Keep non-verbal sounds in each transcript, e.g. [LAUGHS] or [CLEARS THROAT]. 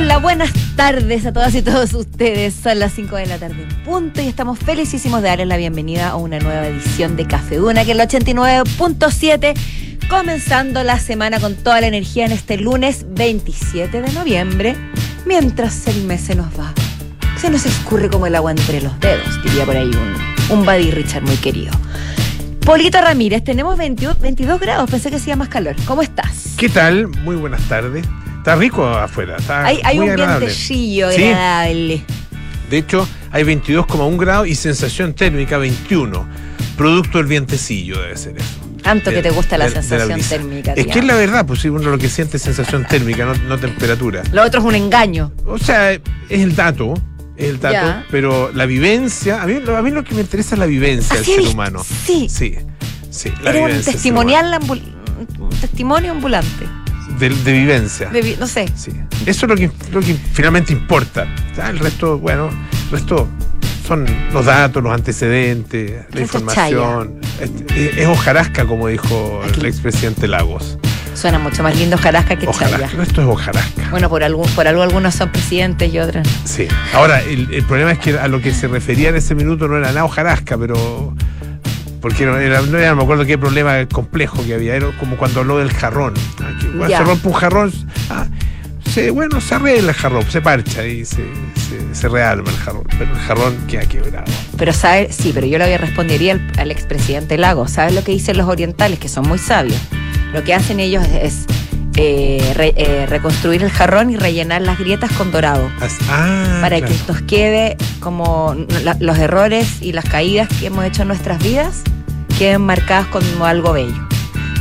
Hola, buenas tardes a todas y todos ustedes. Son las 5 de la tarde en punto y estamos felicísimos de darles la bienvenida a una nueva edición de Café Duna, que es el 89.7, comenzando la semana con toda la energía en este lunes 27 de noviembre, mientras el mes se nos va. Se nos escurre como el agua entre los dedos, diría por ahí un, un Buddy Richard muy querido. Polito Ramírez, tenemos 21 22 grados, pensé que hacía más calor. ¿Cómo estás? ¿Qué tal? Muy buenas tardes. Está rico afuera, está Hay, hay muy un agradable. vientecillo Sí. agradable. De hecho, hay 22,1 grados y sensación térmica 21. Producto del vientecillo debe ser eso. Tanto que te gusta la de- de sensación térmica. Es que es la verdad, pues si uno lo que siente es sensación térmica, no, no temperatura. Lo otro es un engaño. O sea, es el dato, es el dato, Ya. pero la vivencia, a mí, a mí lo que me interesa es la vivencia del ser humano. Sí. Sí, sí. la Eres un vivencia testimonial ambul- un testimonio ambulante. De, de vivencia. De vi- no sé. Sí. Eso es lo que, lo que finalmente importa. El resto, bueno, el resto son los datos, los antecedentes, la información. Es, es- es hojarasca, como dijo Aquí. el expresidente Lagos. Suena mucho más lindo Jarasca que Hojarasca. Chaya. El resto es hojarasca. Bueno, por algún, por algo algunos son presidentes y otros. Sí. Ahora, el, el problema es que a lo que se refería en ese minuto no era nada hojarasca, pero. Porque no era, no era- no me acuerdo qué problema complejo que había. Era como cuando habló del jarrón. Ah, que se rompe un jarrón. ah, se, bueno, se arregla el jarrón, se parcha y se, se, se realma el jarrón. Pero el jarrón queda quebrado. Pero sabe, sí, pero yo le respondería al, al expresidente Lago. ¿Sabes lo que dicen los orientales? Que son muy sabios. Lo que hacen ellos es, eh, re- eh, reconstruir el jarrón y rellenar las grietas con dorado. Ah, para claro. que nos quede como la- los errores y las caídas que hemos hecho en nuestras vidas queden marcadas como algo bello.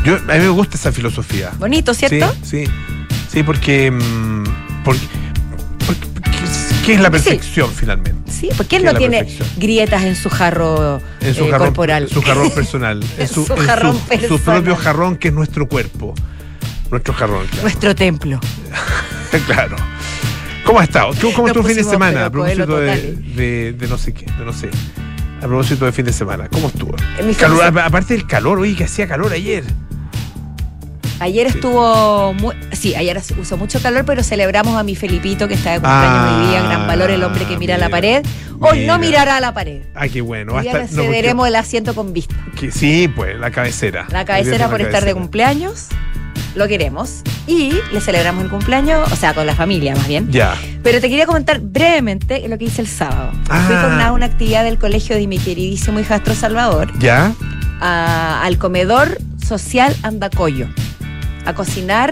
Yo, a mí me gusta esa filosofía. Bonito, ¿cierto? Sí, sí. Sí, porque. mm, porque, porque- porque es- ¿Qué es la perfección finalmente? Sí, porque él ¿Qué no tiene perfección? grietas en su jarro En su, eh, jarrón, corporal. su jarrón personal. [LAUGHS] en su, Su en su- jarrón su personal. propio jarrón que es nuestro cuerpo. Nuestro jarrón, claro. Nuestro templo. [LAUGHS] claro. ¿Cómo ha estado? ¿Cómo, estuvo el fin de semana? A Coelho propósito de, de, de no sé qué, de no sé. A propósito de fin de semana, ¿cómo estuvo? Calor, aparte del calor, oye, que hacía calor ayer. Ayer Sí. estuvo muy, sí, ayer usó mucho calor, pero celebramos a mi Felipito que está de cumpleaños hoy día, gran valor, el hombre que mira a la Ah, mira, pared. Hoy no mira. mirará a la pared. Ah, qué bueno. Hasta- no, porque- cederemos el asiento con vista. que- sí, pues, la cabecera. La cabecera por estar de cumpleaños. Lo queremos. Y le celebramos el cumpleaños, o sea, con la familia más bien. Ya. Pero te quería comentar brevemente lo que hice el sábado. Ah. Fui con una, una actividad del colegio de mi queridísimo hijastro Salvador ¿Ya? a- al comedor social Andacoyo a cocinar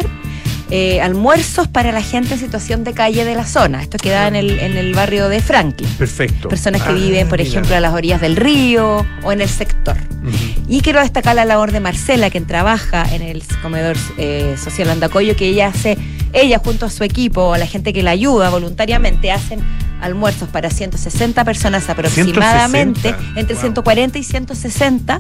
eh, almuerzos para la gente en situación de calle de la zona. Esto queda en el, en el barrio de Franklin. Perfecto. Personas que Ah, viven, por mira. ejemplo, a las orillas del río o en el sector. Y quiero destacar la labor de Marcela, quien trabaja en el comedor eh, social Andacoyo, que ella hace, ella junto a su equipo, a la gente que la ayuda voluntariamente, hacen almuerzos para 160 personas aproximadamente, 160, entre wow. 140 y 160,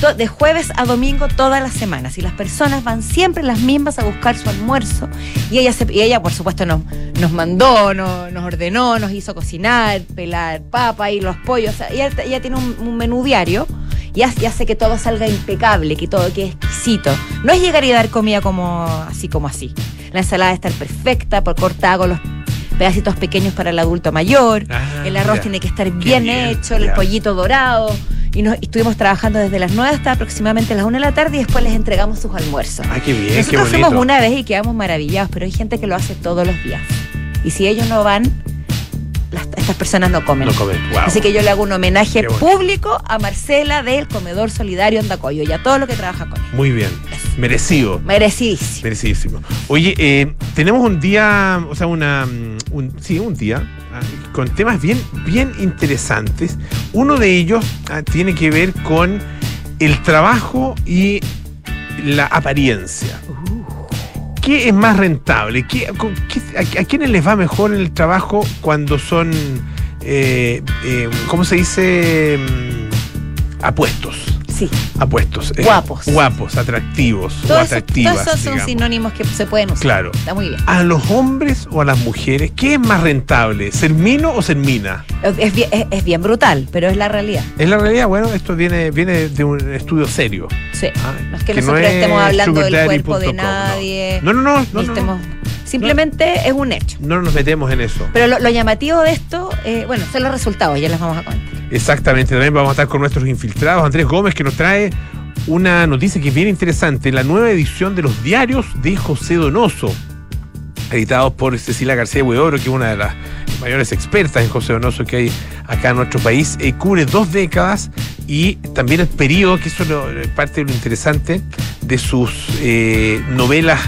to- de jueves a domingo todas las semanas. Y las personas van siempre las mismas a buscar su almuerzo. Y ella, se- y ella por supuesto, nos, nos mandó, nos, nos ordenó, nos hizo cocinar, pelar papa y los pollos. O sea, ella, ella tiene un, un menú diario y hace, y hace que todo salga impecable, que todo quede exquisito. No es llegar y dar comida como así como así. La ensalada está perfecta, por cortada con los pedacitos pequeños para el adulto mayor. Ah, el arroz tiene que estar Qué bien, bien, hecho, el pollito dorado. Y, nos, y estuvimos trabajando desde las 9 hasta aproximadamente las 1 de la tarde y después les entregamos sus almuerzos. Ah, qué bien, qué Nosotros bonito. fuimos una vez y quedamos maravillados, pero hay gente que lo hace todos los días. Y si ellos no van, las- estas personas no comen. No comen. Wow. Así que yo le hago un homenaje público a Marcela del Comedor Solidario Andacoyo y a todo lo que trabaja con él. Muy bien. Merecido. Merecidísimo. Merecidísimo. Oye, eh, tenemos un día, o sea, una, mm, un, sí, un día ah, con temas bien, bien interesantes. Uno de ellos ah, tiene que ver con el trabajo y la apariencia. ¿Qué es más rentable? ¿Qué- con- qué- a, a quiénes les va mejor en el trabajo cuando son, eh, eh, ¿cómo se dice? Mm, Apuestos. Sí. Apuestos. eh, Guapos. Guapos, atractivos o Todos esos, todos esos son sinónimos que se pueden usar. Claro. Está muy bien. ¿A los hombres o a las mujeres? ¿Qué es más rentable? ¿Ser mino o ser mina? Es bien, es- es bien brutal, pero es la realidad. En la realidad, bueno, esto viene, viene de un estudio serio. Sí. Ah, No es que, que no nosotros es estemos hablando del cuerpo de no. nadie. No, no, no, no, no, no. estemos Simplemente es un hecho. No nos metemos en eso. Pero lo, lo llamativo de esto, eh, bueno, son los resultados, ya les vamos a contar. Exactamente, también vamos a estar con nuestros infiltrados, Andrés Gómez, que nos trae una noticia que es bien interesante, la nueva edición de los diarios de José Donoso, editados por Cecilia García Hueoro, que es una de las mayores expertas en José Donoso que hay acá en nuestro país, eh, cubre dos décadas y también el periodo, que eso es lo- parte de lo interesante de sus eh, novelas,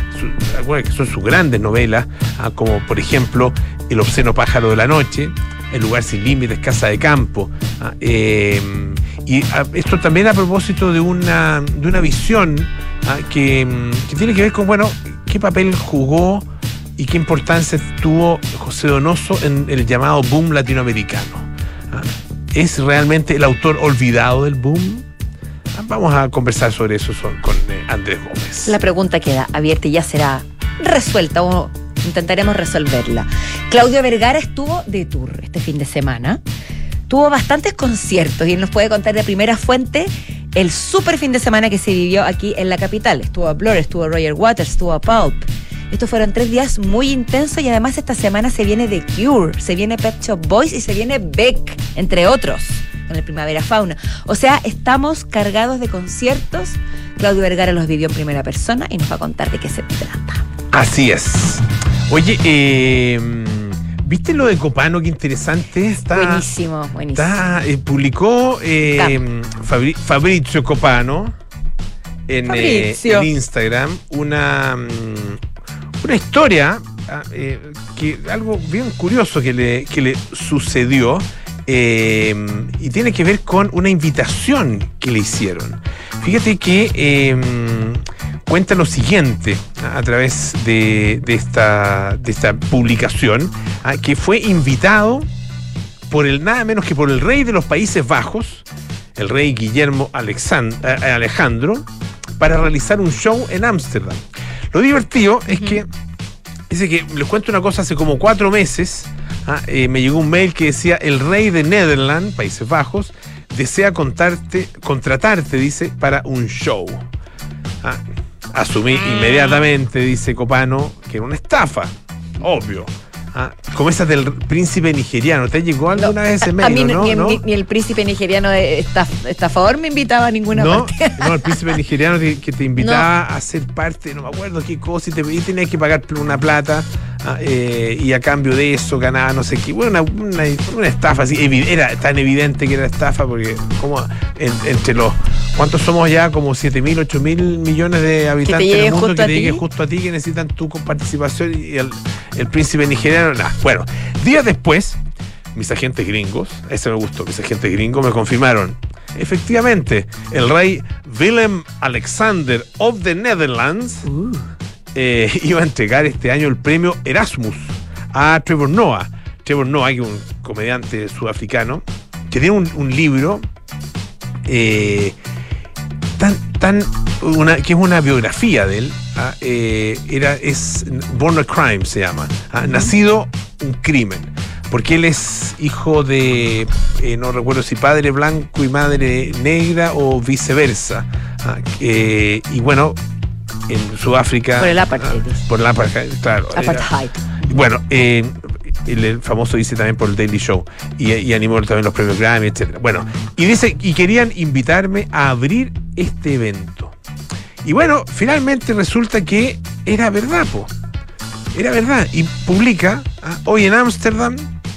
algunas que son sus grandes novelas, ah, como por ejemplo El obsceno pájaro de la noche, El lugar sin límites, Casa de Campo. ah, eh, y ah, esto también a propósito de una, de una visión ah, que, tiene que ver con, bueno, qué papel jugó y qué importancia tuvo José Donoso en el llamado boom latinoamericano. ¿Es realmente el autor olvidado del boom? Vamos a conversar sobre eso con eh, Andrés Gómez. La pregunta queda abierta y ya será resuelta o intentaremos resolverla. Claudio Vergara estuvo de tour este fin de semana. Tuvo bastantes conciertos y él nos puede contar de primera fuente el super fin de semana que se vivió aquí en la capital. Estuvo a Blur, estuvo Roger Waters, estuvo a Pulp. Estos fueron tres días muy intensos y además esta semana se viene The Cure, se viene Pet Shop Boys y se viene Beck, entre otros, con el Primavera Fauna. O sea, estamos cargados de conciertos. Claudio Vergara los vivió en primera persona y nos va a contar de qué se trata. Así es. Oye, eh, ¿viste lo de Copano? Qué interesante. Está, buenísimo, buenísimo. está, eh, publicó eh, Fabri- Fabrizio Copano en, eh, Fabrizio. en Instagram una, mm, una historia, ah, eh, que algo bien curioso que le, que le sucedió. y tiene que ver con una invitación que le hicieron. Fíjate que cuenta lo siguiente a, a través de, de esta, de esta publicación, ah, que fue invitado por el nada menos que por el rey de los Países Bajos, el rey Guillermo Alexan- eh, Alejandro, para realizar un show en Ámsterdam. Lo divertido es que, dice que, les cuento una cosa, hace como cuatro meses ah, eh, me llegó un mail que decía, el rey de Netherlands, Países Bajos, desea contarte, contratarte, dice, para un show. Ah, asumí inmediatamente, dice Copano, que era una estafa, obvio. Ah, como esa del príncipe nigeriano. ¿Te llegó alguna vez ese a, mail? a mí no? ni, ¿No? ni- ni el príncipe nigeriano de estaf- estafador me invitaba a ninguna No, parte. [LAUGHS] no, el príncipe nigeriano que, que te invitaba a ser parte, no me acuerdo qué cosa, y, te, y tenías que pagar una plata, ah, eh, y a cambio de eso ganaba no sé qué. Bueno, una, una, una estafa así, era tan evidente que era estafa, porque como en- entre los. ¿Cuántos somos ya? Como 7 mil, 8 mil millones de habitantes en llegue el mundo que te llegue justo a ti, que necesitan tu participación y el, el príncipe nigeriano, nada. Bueno, días después, mis agentes gringos, ese me gustó, mis agentes gringos me confirmaron. Efectivamente, el rey Willem Alexander of the Netherlands eh, [LAUGHS] iba a entregar este año el premio Erasmus a Trevor Noah. Trevor Noah, que es un comediante sudafricano, que tiene un, un libro eh, tan, tan una, que es una biografía de él. ah, eh, era, es Born a Crime se llama. ah, Nacido un crimen. Porque él es hijo de, eh, no recuerdo si padre blanco y madre negra o viceversa. ah, eh, y bueno, en Sudáfrica. Por el apartheid. ah, por el apartheid, claro. era- Apartheid. bueno, eh, el, famoso dice también por el Daily Show y, y animó también los premios Grammy, etcétera. Bueno, y dice, y querían invitarme a abrir este evento. Y bueno, finalmente resulta que era verdad, po. Era verdad. Y publica ah, hoy en Ámsterdam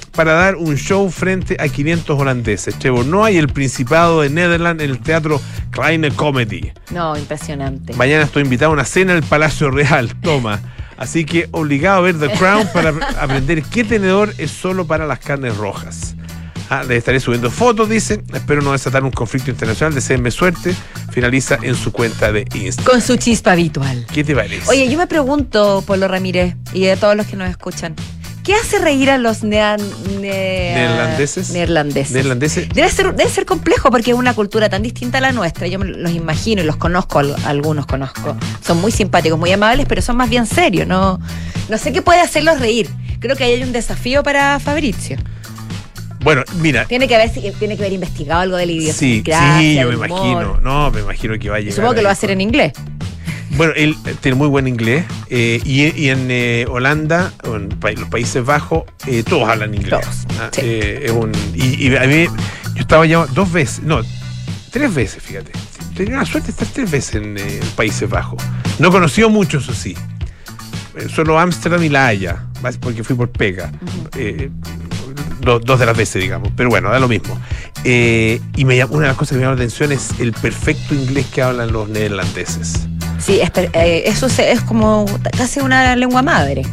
para dar un show frente a 500 holandeses. Trevor Noah y el Principado de Netherlands en el teatro Kleine Comedy. No, impresionante. Mañana estoy invitado a una cena en el Palacio Real. Toma. Así que obligado a ver The Crown para aprender qué tenedor es solo para las carnes rojas. Ah, les estaré subiendo fotos, dice. Espero no desatar un conflicto internacional. Deseenme suerte. Finaliza en su cuenta de Instagram. Con su chispa habitual. ¿Qué te parece? Oye, yo me pregunto, Polo Ramírez, y a todos los que nos escuchan, ¿qué hace reír a los nea- ne- ¿Neerlandeses? Neerlandeses. Neerlandeses. Debe ser, debe ser complejo porque es una cultura tan distinta a la nuestra. Yo me los imagino y los conozco, al- algunos conozco. Son muy simpáticos, muy amables, pero son más bien serios. No, no sé qué puede hacerlos reír. Creo que ahí hay un desafío para Fabricio. Bueno, mira. Tiene que haber, tiene que haber investigado algo de la Sí, sí, yo me del humor. imagino. No, me imagino que va a llegar. Supongo que lo va a hacer con- en inglés. Bueno, él tiene muy buen inglés eh, y, y, en eh, Holanda, o en pa- los Países Bajos, eh, todos hablan inglés. Todos, Ah, sí. eh, es un, y, y a mí, yo estaba ya dos veces, no, tres veces, fíjate. Tenía la suerte de estar tres veces en eh, Países Bajos. No he conocido mucho, eso sí. Eh, Solo Ámsterdam y La Haya, porque fui por pega. Eh, do- dos de las veces, digamos. Pero bueno, da lo mismo. Eh, y me una de las cosas que me llama la atención es el perfecto inglés que hablan los neerlandeses. Sí, es eh, eso es como casi una lengua madre.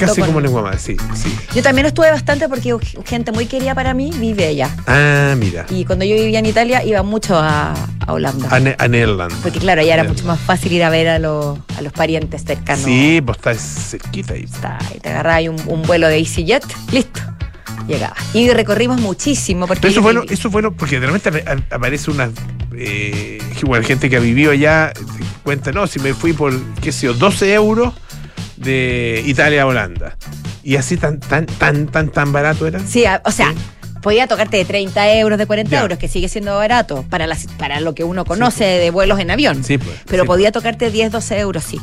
Casi como lengua madre, sí, sí. Yo también estuve bastante porque gente muy querida para mí vive allá. Ah, mira. Y cuando yo vivía en Italia iba mucho a, a Holanda. A, Ne- a Nederland. Porque claro, allá era mucho más fácil ir a ver a, los a los parientes cercanos. Sí, pues está cerquita ahí. Está, y te agarrabas ahí un, un vuelo de EasyJet, listo, llegaba. Y recorrimos muchísimo. Porque Pero eso ellos bueno, eso bueno, porque ap- aparece una eh, bueno, gente que ha vivido allá, cuenta, no, si me fui por, qué sé yo, 12 euros de Italia a Holanda. Y así tan, tan, tan, tan, tan barato era. Sí, o sea, podía tocarte de 30 euros, de 40 Ya. euros, que sigue siendo barato para, las, para lo que uno conoce de vuelos en avión. Sí, pues. Pero sí, podía tocarte 10, 12 euros, sí.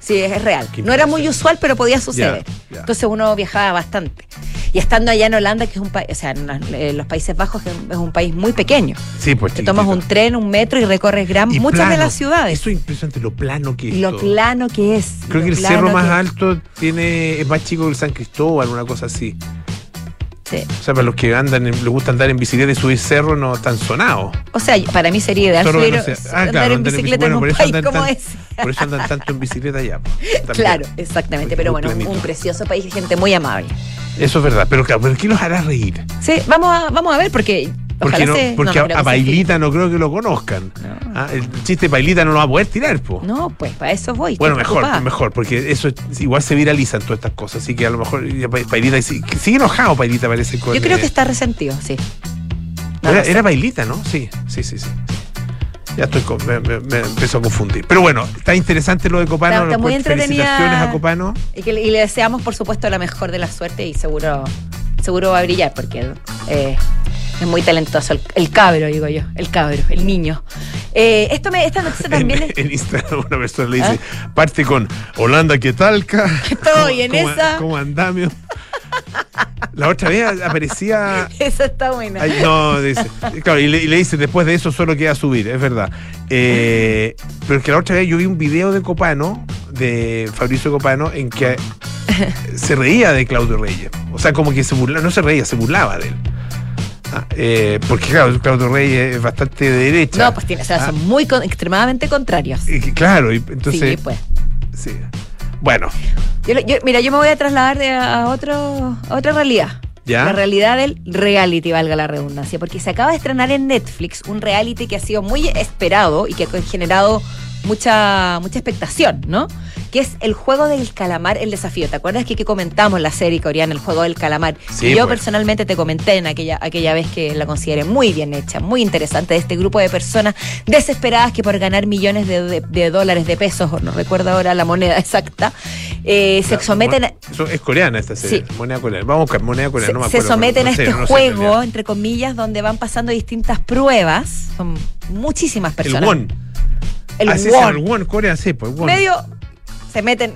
Sí, es real. No era muy usual, pero podía suceder. Ya, ya. Entonces uno viajaba bastante. Y estando allá en Holanda, que es un país, o sea, en en los Países Bajos, que es un país muy pequeño. Sí, pues. Te tomas un tren, un metro y recorres gran, Y muchas de las ciudades. Eso es impresionante, lo plano que es. lo todo. plano que es. Creo que el cerro más que- alto tiene es más chico que el San Cristóbal, una cosa así. Sí. O sea, para los que andan, les gusta andar en bicicleta y subir cerro, no están sonados. O sea, para mí sería ideal subir- no sé. Ah, andar claro, en andar en bicicleta en un país como tan- ese. Por eso andan tanto en bicicleta allá. también. Claro, exactamente. Pero bueno, un, planito. un precioso país de gente muy amable. Eso es verdad, pero claro, ¿pero qué los hará reír? Sí, vamos a, vamos a ver porque. Porque, ojalá no, se- porque no, a, a Bailita no creo que lo conozcan. No. Ah, el chiste de Bailita no lo va a poder tirar, po. No, pues para eso voy. Bueno, mejor, preocupada. mejor, porque eso es- igual se viralizan todas estas cosas, así que a lo mejor que sigue enojado Pailita parece con Yo creo eh, que está resentido, sí. Era, era Bailita, ¿no? Sí, sí, sí, sí. Ya estoy con- me, me- me empiezo a confundir. Pero bueno, está interesante lo de Copano. Está- está muy entretenida. Felicitaciones a Copano. Y, que, y le deseamos, por supuesto, la mejor de la suerte y seguro, seguro va a brillar porque eh, es muy talentoso. El, el cabro, digo yo. El cabro, el niño. Eh, esto me, esta noticia también [LAUGHS] es. En, Instagram una persona le dice, parte con Holanda que talca. Estoy [LAUGHS] en esa. Como andamio. La otra vez aparecía [LAUGHS] Esa está buena. Ay, no, dice. Claro, y le, y le dice, después de eso solo queda subir, es verdad. Eh, pero es que la otra vez yo vi un video de Copano, de Fabricio Copano, en que se reía de Claudio Reyes. O sea, como que se burlaba, no se reía, se burlaba de él. Ah, eh, porque claro, Claudio Reyes es bastante de derecha. No, pues tiene, o sea, Ah, son muy con- extremadamente contrarios. claro, y entonces. sí, pues. sí. Bueno, Yo, yo- mira, yo me voy a trasladar de- a, otro, a otra realidad. ¿Ya? La realidad del reality, valga la redundancia, porque se acaba de estrenar en Netflix un reality que ha sido muy esperado y que ha generado mucha, mucha expectación, ¿no? Que es el juego del calamar, el desafío. ¿Te acuerdas que, que comentamos la serie coreana, el juego del calamar? Sí, y yo pues. personalmente te comenté en aquella, aquella vez que la consideré muy bien hecha, muy interesante, de este grupo de personas desesperadas que por ganar millones de, de- de dólares, de pesos, o no recuerdo ahora la moneda [LAUGHS] exacta, eh, se someten a, es coreana esta serie. Sí. Moneda coreana. Vamos a buscar moneda coreana. se, no me se acuerdo, someten no a este no sé en juego, entre comillas, donde van pasando distintas pruebas. Son muchísimas El personas. won. El se won. el won, Corea, sí, pues won. Medio se meten,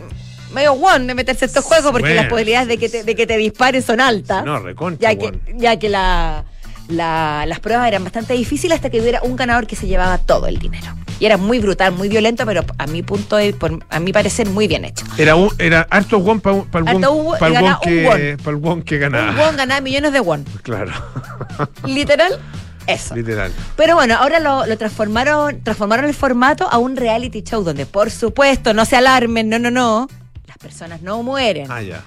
medio won de meterse estos juegos porque Bueno. las posibilidades de que te, de que te disparen son altas. No, recontra ya que, ya que la, la- las pruebas eran bastante difíciles hasta que hubiera un ganador que se llevaba todo el dinero. Y era muy brutal, muy violento, pero a mi punto de, por- a mi parecer, muy bien hecho. Era, un, era harto won para el pa' el que, pa' el won que ganaba. Un won ganaba millones de won. [LAUGHS] Claro, Literal, eso. literal. Pero bueno, ahora lo, lo transformaron, transformaron el formato a un reality show donde, por supuesto, no se alarmen, no, no, no, las personas no mueren. Ah, ya.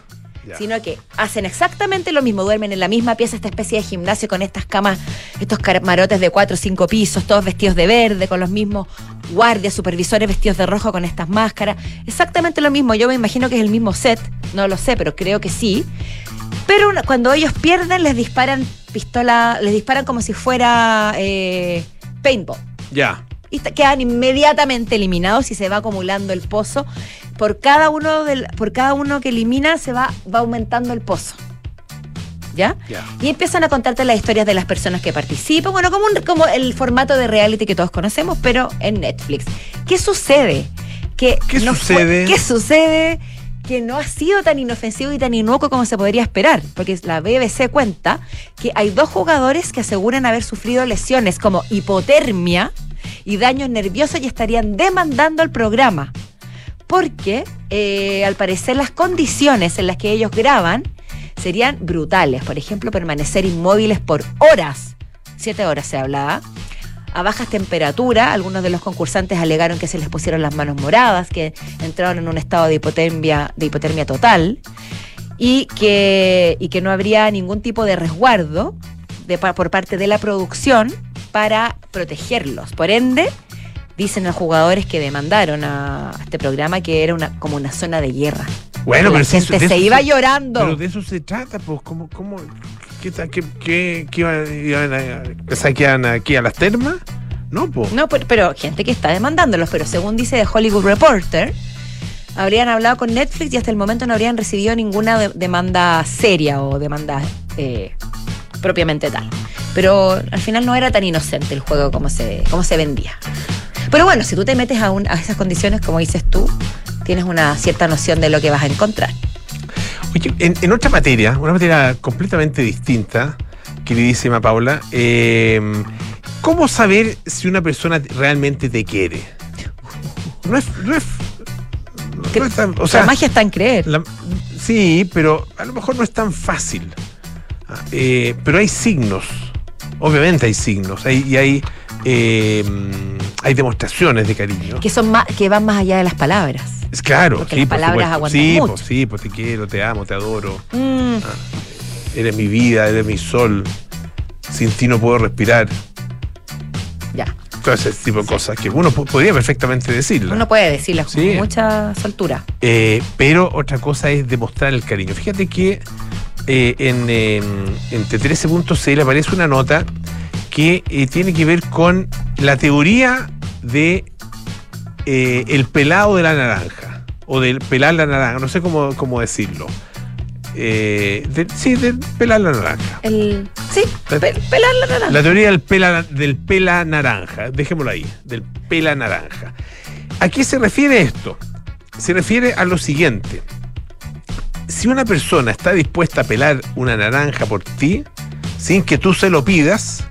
ya. Sino que hacen exactamente lo mismo, duermen en la misma pieza, esta especie de gimnasio con estas camas, estos camarotes de cuatro o cinco pisos, todos vestidos de verde, con los mismos guardias, supervisores vestidos de rojo con estas máscaras. Exactamente lo mismo, yo me imagino que es el mismo set, no lo sé, pero creo que sí. Pero cuando ellos pierden, les disparan pistola, les disparan como si fuera eh, paintball. Ya. Y quedan inmediatamente eliminados y se va acumulando el pozo. Por cada uno del, por cada uno que elimina se va, va aumentando el pozo. ¿Ya? Y empiezan a contarte las historias de las personas que participan, bueno, como, un- como el formato de reality que todos conocemos, pero en Netflix. ¿Qué sucede? que ¿Qué sucede? ¿Qué sucede? Que no ha sido tan inofensivo y tan inocuo como se podría esperar, porque la BBC cuenta que hay dos jugadores que aseguran haber sufrido lesiones como hipotermia y daños nerviosos y estarían demandando al programa, porque eh, al parecer las condiciones en las que ellos graban serían brutales, por ejemplo, permanecer inmóviles por horas, siete horas se hablaba, a bajas temperaturas. Algunos de los concursantes alegaron que se les pusieron las manos moradas, que entraron en un estado de hipotermia, de hipotermia total y que, y que no habría ningún tipo de resguardo de, por parte de la producción para protegerlos. Por ende, dicen los jugadores que demandaron a este programa que era una, como una zona de guerra. Bueno, la pero gente eso- se eso iba llorando. Pero de eso se trata, pues, ¿cómo, cómo, qué, qué, qué, qué iban, a, pensar que iban aquí a las termas? No, pues. No, pero, pero gente que está demandándolos, pero según dice The Hollywood Reporter, habrían hablado con Netflix y hasta el momento no habrían recibido ninguna de- demanda seria o demanda eh, propiamente tal. Pero al final no era tan inocente el juego como se, como se vendía. Pero bueno, si tú te metes a, un- a esas condiciones, como dices tú, tienes una cierta noción de lo que vas a encontrar. Oye, en, en otra materia, una materia completamente distinta, queridísima Paula, eh, ¿cómo saber si una persona realmente te quiere? No es. No es, no es tan- o sea, la magia está en creer. la- sí, pero a lo mejor no es tan fácil. Ah, eh, pero hay signos. Obviamente hay signos. Hay, y hay, eh, hay demostraciones de cariño. Que, son más, que van más allá de las palabras. Es claro, Porque sí, las palabras aguantan Sí, mucho. pues, sí, pues te quiero, te amo, te adoro. Mm, Eres mi vida, eres mi sol. Sin ti no puedo respirar. ya. Todo ese tipo de cosas que uno po- podría perfectamente decirlas. Uno puede decirlas con mucha soltura. Eh, pero otra cosa es demostrar el cariño. Fíjate que eh, en, eh, en t13.cl aparece una nota que eh, tiene que ver con la teoría de eh, el pelado de la naranja. O del pelar la naranja, no sé cómo, cómo decirlo. Eh, de- sí, del pelar la naranja. El, sí, La- pe- pelar la naranja. La teoría del pela, del pela naranja, dejémoslo ahí, del pela naranja. ¿A qué se refiere esto? Se refiere a lo siguiente. Si una persona está dispuesta a pelar una naranja por ti, sin que tú se lo pidas,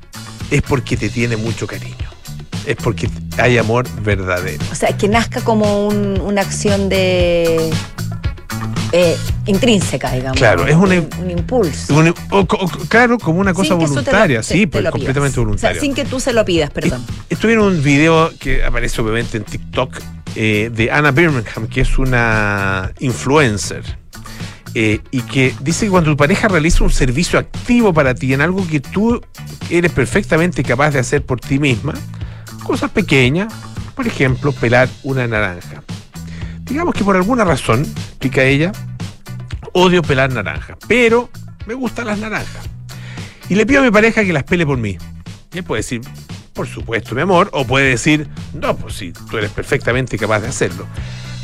es porque te tiene mucho cariño. Es porque hay amor verdadero. O sea, que nazca como un- una acción de. eh, intrínseca, digamos. Claro, es un, un impulso. Un- o- o- claro, como una cosa lo- voluntaria, te- sí, te pues pidas. completamente O voluntaria. sea, sin que tú se lo pidas, perdón. Estuve en un video que aparece obviamente en TikTok eh, de Anna Birmingham, que es una influencer. eh, y que dice que cuando tu pareja realiza un servicio activo para ti en algo que tú eres perfectamente capaz de hacer por ti misma, cosas pequeñas, por ejemplo, pelar una naranja. Digamos que por alguna razón, explica ella, odio pelar naranjas, pero me gustan las naranjas. Y le pido a mi pareja que las pele por mí. Y él puede decir, por supuesto, mi amor, o puede decir, no, pues sí, tú eres perfectamente capaz de hacerlo.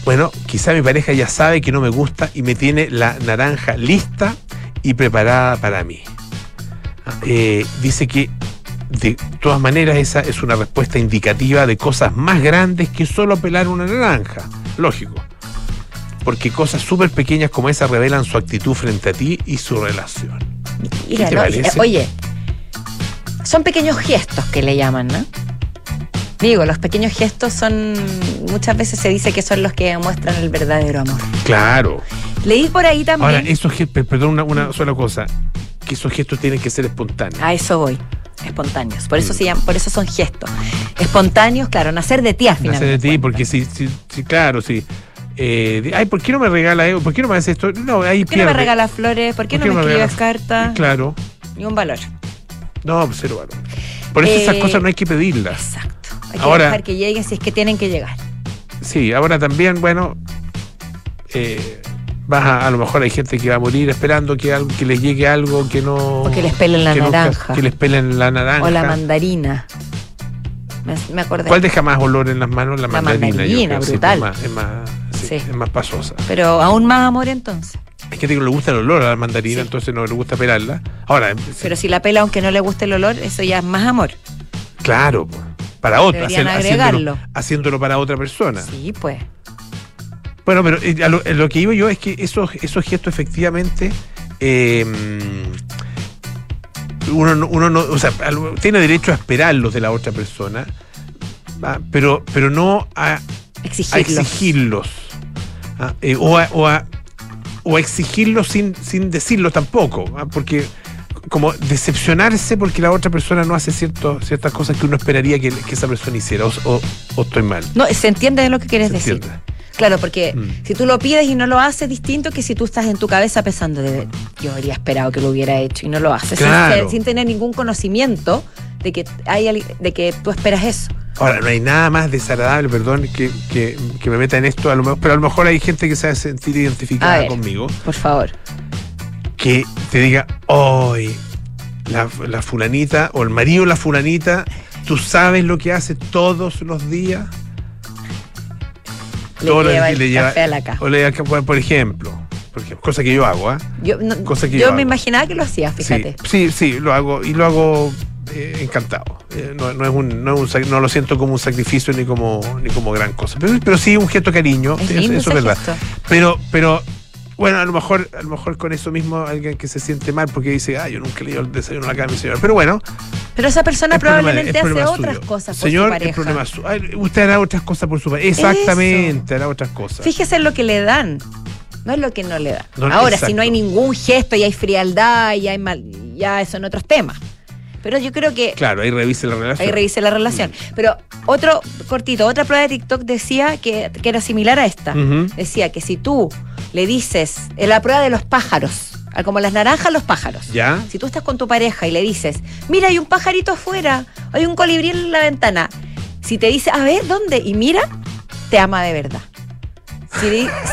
Bueno, quizá mi pareja ya sabe que no me gusta y me tiene la naranja lista y preparada para mí. Ah, eh, dice que de todas maneras esa es una respuesta indicativa de cosas más grandes que solo pelar una naranja. Lógico. Porque cosas súper pequeñas como esa revelan su actitud frente a ti y su relación. Mira. Oye, son pequeños gestos que le llaman, ¿no? Digo, los pequeños gestos son. Muchas veces se dice que son los que muestran el verdadero amor. Claro. Leí por ahí también. Ahora, esos gestos, perdón, una, una sola cosa, que esos gestos tienen que ser espontáneos. A eso voy. Espontáneos. Por eso Mm. se llaman, por eso son gestos. Espontáneos, claro, nacer de ti al final. Nacer de ti, porque sí, sí, sí, claro, sí. Eh, ay, ¿por qué no me regala eso? ¿Por qué no me hace esto? No, ahí ¿Por qué no me regalas flores? ¿Por qué ¿Por no qué me escribes cartas? Claro. Ni un valor. No, pues cero valor. Por eso esas Eh, cosas no hay que pedirlas. Exacto. Hay que Ahora- dejar que lleguen si es que tienen que llegar. Sí, ahora también, bueno, eh, vas a, a lo mejor hay gente que va a morir esperando que, algo, que les llegue algo que no. O que les pelen la que naranja. que les pelen la naranja. O la mandarina. Me, me acordé. ¿Cuál deja más olor en las manos? La, La mandarina. creo, sí, brutal. es más, es más, sí, Sí. es más pasosa. Pero aún más amor entonces. Hay gente que no le gusta el olor a la mandarina, entonces no le gusta pelarla. Ahora, sí, Pero si la pela, aunque no le guste el olor, eso ya es más amor. claro, pues, para otra, haciéndolo, haciéndolo para otra persona. Sí, pues. Bueno, pero eh, a lo, a lo que iba yo es que esos, esos gestos efectivamente eh, uno, no- uno no, o sea, tiene derecho a esperarlos de la otra persona, pero, pero no a, a Exigirlo. exigirlos. ¿ah? Eh, o, a, o, a, o a exigirlos sin, sin decirlo tampoco, ¿ah? porque como decepcionarse porque la otra persona no hace cierto, ciertas cosas que uno esperaría que, que esa persona hiciera, o, o- o estoy mal. No, se entiende de lo que quieres ¿Se decir. entiende? Claro, porque Mm. si tú lo pides y no lo haces, distinto que si tú estás en tu cabeza pensando de yo habría esperado que lo hubiera hecho y no lo haces, sin Claro. ser- sin, tener ningún conocimiento de que hay de que tú esperas eso. Ahora, no hay nada más desagradable, perdón, que, que- que me meta en esto, a lo mejor, pero a lo mejor hay gente que se va a sentir A identificada ver. conmigo, Por favor. que te diga, hoy la, la fulanita o el marido la fulanita, tú sabes lo que hace todos los días. Le lleva días el café a la casa. O le lleva, por por ejemplo, por ejemplo, cosa que yo hago, ¿ah? Yo, no- Cosa que yo yo me hago. imaginaba que lo hacías, fíjate. Sí, sí, sí, lo hago y lo hago eh, encantado. Eh, no, no es un, no, es un no lo siento como un sacrificio ni como, ni como gran cosa. Pero, pero sí un gesto de cariño, Es eso, lindo eso ese es verdad. gesto. Pero, pero bueno, a lo mejor, a lo mejor con eso mismo alguien que se siente mal porque dice, ah, yo nunca le dio el desayuno a la cama, mi señor. Pero bueno, Pero esa persona problema- probablemente hace problema otras suyo. cosas por Señor, su el pareja. problema es su- Ay, Usted hará otras cosas por su pareja. Exactamente, hará otras cosas. Fíjese en lo que le dan. No es lo que no le dan. No, Ahora, exacto. si no hay ningún gesto y hay frialdad y hay mal, ya son otros temas. Pero yo creo que Claro, ahí revise la relación. ahí revise la relación. Mm. Pero otro cortito, otra prueba de TikTok decía que, que era similar a esta. Decía que si tú le dices, en la prueba de los pájaros, como las naranjas, los pájaros. ¿Ya? Si tú estás con tu pareja y le dices, mira, hay un pajarito afuera, hay un colibrí en la ventana. Si te dice, a ver, ¿dónde? Y mira, te ama de verdad.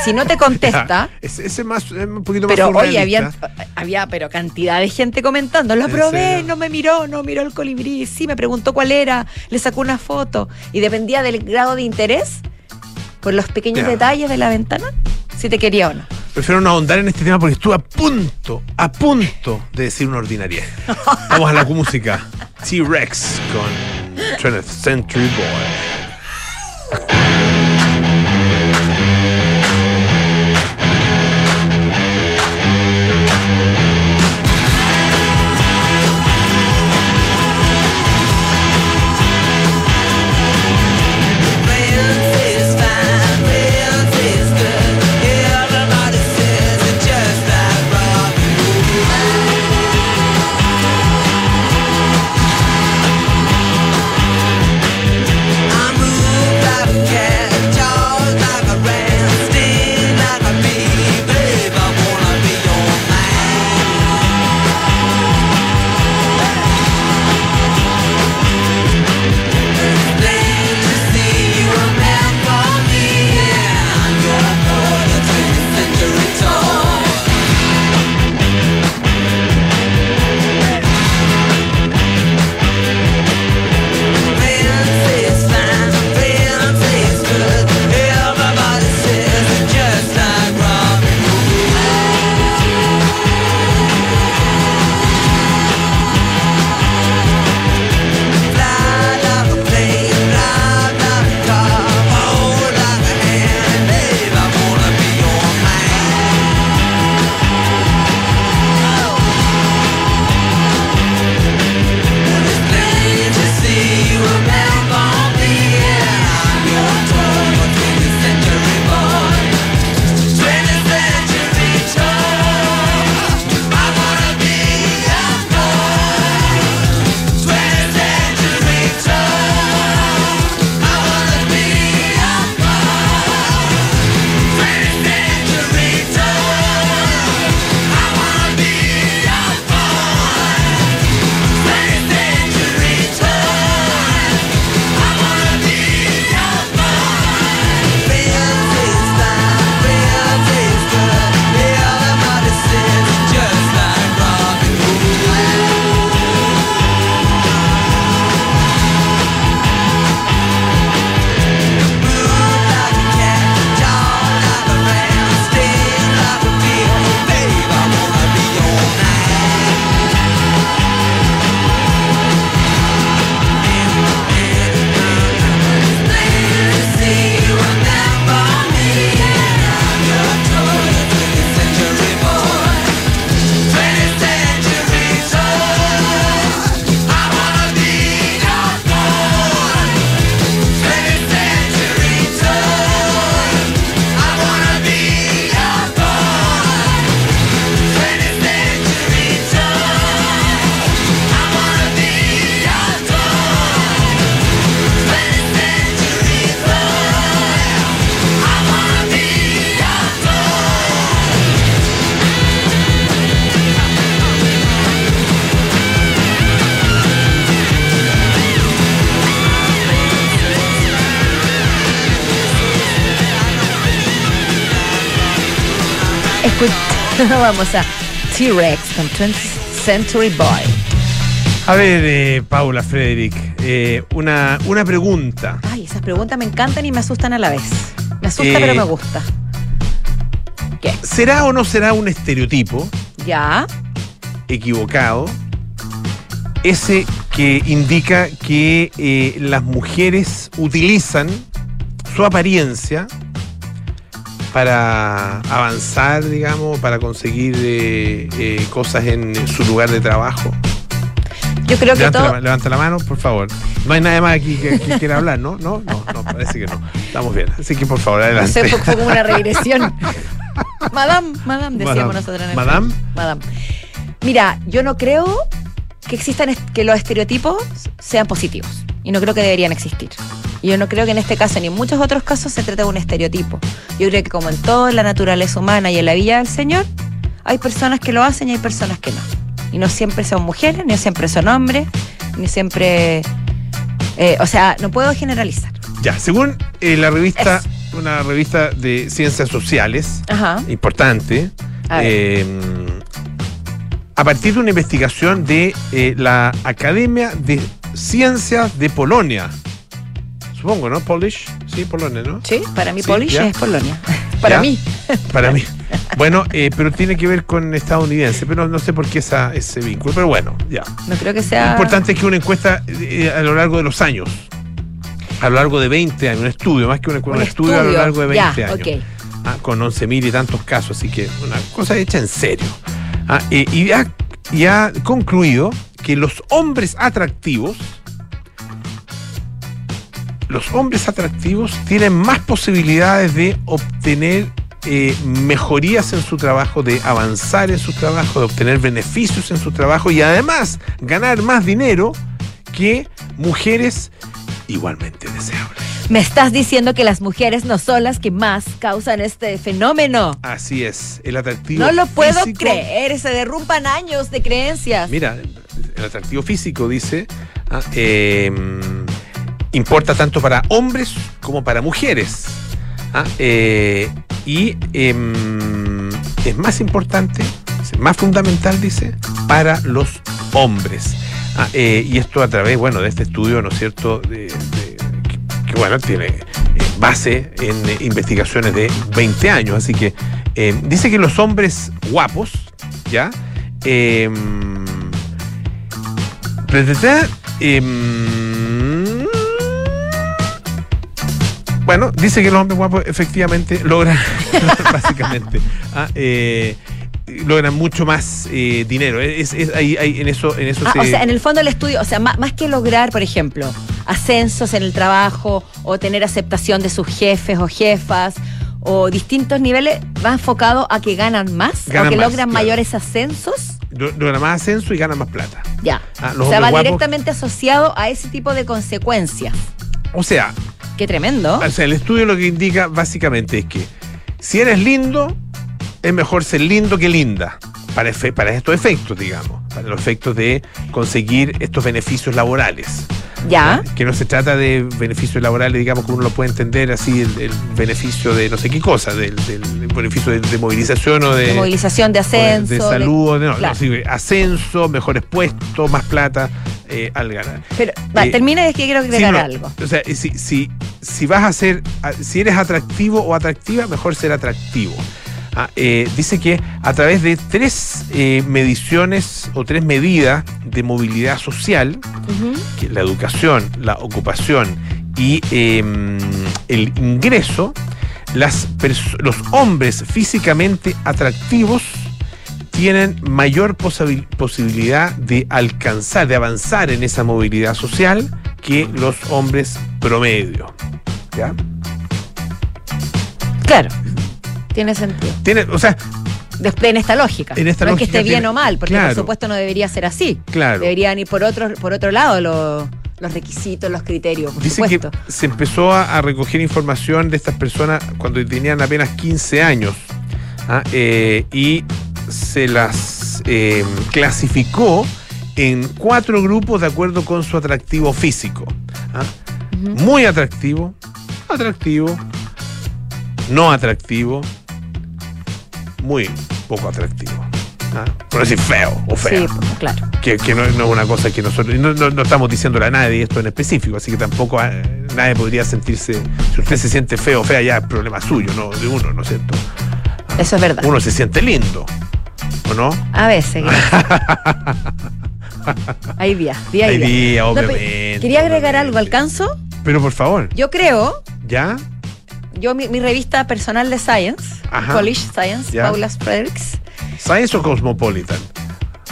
Si, no te [LAUGHS] contesta, Ese, ese más, es un poquito más pero surrealista. había, había pero cantidad de gente comentando, lo ¿En probé, no me miró, no miró el colibrí, sí, me preguntó cuál era, le sacó una foto. Y dependía del grado de interés, por los pequeños detalles de la ventana, si te quería o no. Prefiero no ahondar en este tema porque estuve a punto, a punto de decir una ordinaria. Vamos a la música. T-Rex con 20th Century Boy. Vamos a T-Rex con 20th Century Boy. A ver, eh, Paula, Frederick, eh, una, una pregunta. Ay, esas preguntas me encantan y me asustan a la vez. Me asusta, Eh, pero me gusta. ¿Qué? ¿Será o no será un estereotipo ¿Ya? equivocado ese que indica que las mujeres utilizan su apariencia para avanzar, digamos, para conseguir eh, eh, cosas en su lugar de trabajo? Yo creo que Levanta, todo. la, levanta la mano, por favor. No hay nadie más aquí que, que quiera hablar, ¿no? No, no, no, parece que no. Estamos bien. Así que, por favor, No adelante. sé, fue, como una regresión. [LAUGHS] madame, madame, decíamos Madame. nosotros en el Madame. Madame. Mira, yo no creo que existan est- que los estereotipos sean positivos. Y no creo que deberían existir. Y yo no creo que en este caso ni en muchos otros casos se trate de un estereotipo. Yo creo que como en toda la naturaleza humana y en la vida del Señor, hay personas que lo hacen y hay personas que no. Y no siempre son mujeres, ni siempre son hombres, ni siempre... eh, o sea, no puedo generalizar. Ya, según eh, la revista, una revista de ciencias sociales, Ajá. importante, A eh, a partir de una investigación de eh, la Academia de Ciencias de Polonia. Supongo, ¿no? Polish. Sí, Polonia, ¿no? Sí, para mí Sí, Polish ya. es Polonia. [LAUGHS] para Ya. mí. Para [LAUGHS] mí. Bueno, eh, pero tiene que ver con estadounidense, pero no sé por qué esa, ese vínculo. Pero bueno, ya. No creo que Lo sea. importante es que una encuesta eh, a lo largo de los años, a lo largo de 20 años, un estudio, más que una, encuesta, un, estudio, a lo largo de 20 ya, años. ok. ah, con 11.000 y tantos casos, así que una cosa hecha en serio. Ah, eh, y, ha, y ha concluido que los hombres atractivos, los hombres atractivos tienen más posibilidades de obtener eh, mejorías en su trabajo, de avanzar en su trabajo, de obtener beneficios en su trabajo y además ganar más dinero que mujeres igualmente deseables. Me estás diciendo que las mujeres no son las que más causan este fenómeno. Así es, el atractivo. No lo puedo físico- creer. Se derrumpan años de creencias. Mira, el atractivo físico dice ah, eh, importa tanto para hombres como para mujeres. Ah, eh, y em, es más importante, es más fundamental, dice, para los hombres. Ah, eh, y esto a través, bueno, de este estudio, ¿no es cierto?, de- que, bueno, tiene eh, base en eh, investigaciones de 20 años. Así que eh, dice que los hombres guapos, ¿ya? Em, bueno, dice que los hombres guapos efectivamente logran, [LAUGHS] básicamente, ah, eh, logran mucho más eh, dinero. Es, es- ahí- ahí en eso, en eso Ah, se- o sea, en el fondo el estudio, o sea, má- más, que lograr, por ejemplo, ascensos en el trabajo o tener aceptación de sus jefes o jefas o distintos niveles, va enfocado a que ganan más Ganan o que más, logran claro. mayores ascensos. lo- logran más ascenso y ganan más plata. Ya. Ah, o sea, va guapos- directamente asociado a ese tipo de consecuencias. O sea, Qué tremendo. O sea, el estudio lo que indica básicamente es que si eres lindo, es mejor ser lindo que linda. Para, efe- para estos efectos, digamos. Para los efectos de conseguir estos beneficios laborales. Ya. Que no se trata de beneficios laborales, digamos, como uno lo puede entender así, el, el beneficio de no sé qué cosa, del, del beneficio de, de movilización o de, De movilización, de ascenso. de salud, de- no, claro. no, sí, ascenso, mejores puestos, más plata eh, al ganar. Pero, va, Eh, termina es que quiero agregar no, algo. O sea, si, si, si vas a ser, si eres atractivo o atractiva, mejor ser atractivo. Ah, eh, dice que a través de tres eh, mediciones o tres medidas de movilidad social, que es la educación, la ocupación y eh, el ingreso, las los hombres físicamente atractivos tienen mayor posibilidad de alcanzar, de avanzar en esa movilidad social que los hombres promedio. ¿Ya? Claro. Tiene sentido. Tiene, o sea, en esta lógica. En esta no es que lógica esté bien tiene- o mal, porque claro. por supuesto no debería ser así. claro. Deberían ir por otro, por otro lado los, los requisitos, los criterios, por Dice que se empezó a, a recoger información de estas personas cuando tenían apenas 15 años ¿ah? Eh, y se las eh, clasificó en cuatro grupos de acuerdo con su atractivo físico. ¿ah? Muy atractivo, atractivo, no atractivo, muy poco atractivo. ¿ah? Por decir feo o feo. Sí, pues, claro. Que, que no, no es una cosa que nosotros. No, no- no estamos diciéndole a nadie esto en específico, así que tampoco ah, nadie podría sentirse. Si usted se siente feo o fea, ya es problema suyo, no de uno, ¿no es cierto? Eso es verdad. Uno se siente lindo, ¿o no? A veces. [LAUGHS] Hay días, día Hay día. día, obviamente. quería agregar obviamente. algo, ¿alcanzo? Pero por favor, Yo creo, ¿ya? Yo mi, mi revista personal de Science, Ajá. College Science, Ya. Paula Fredericks, ¿Science o Cosmopolitan?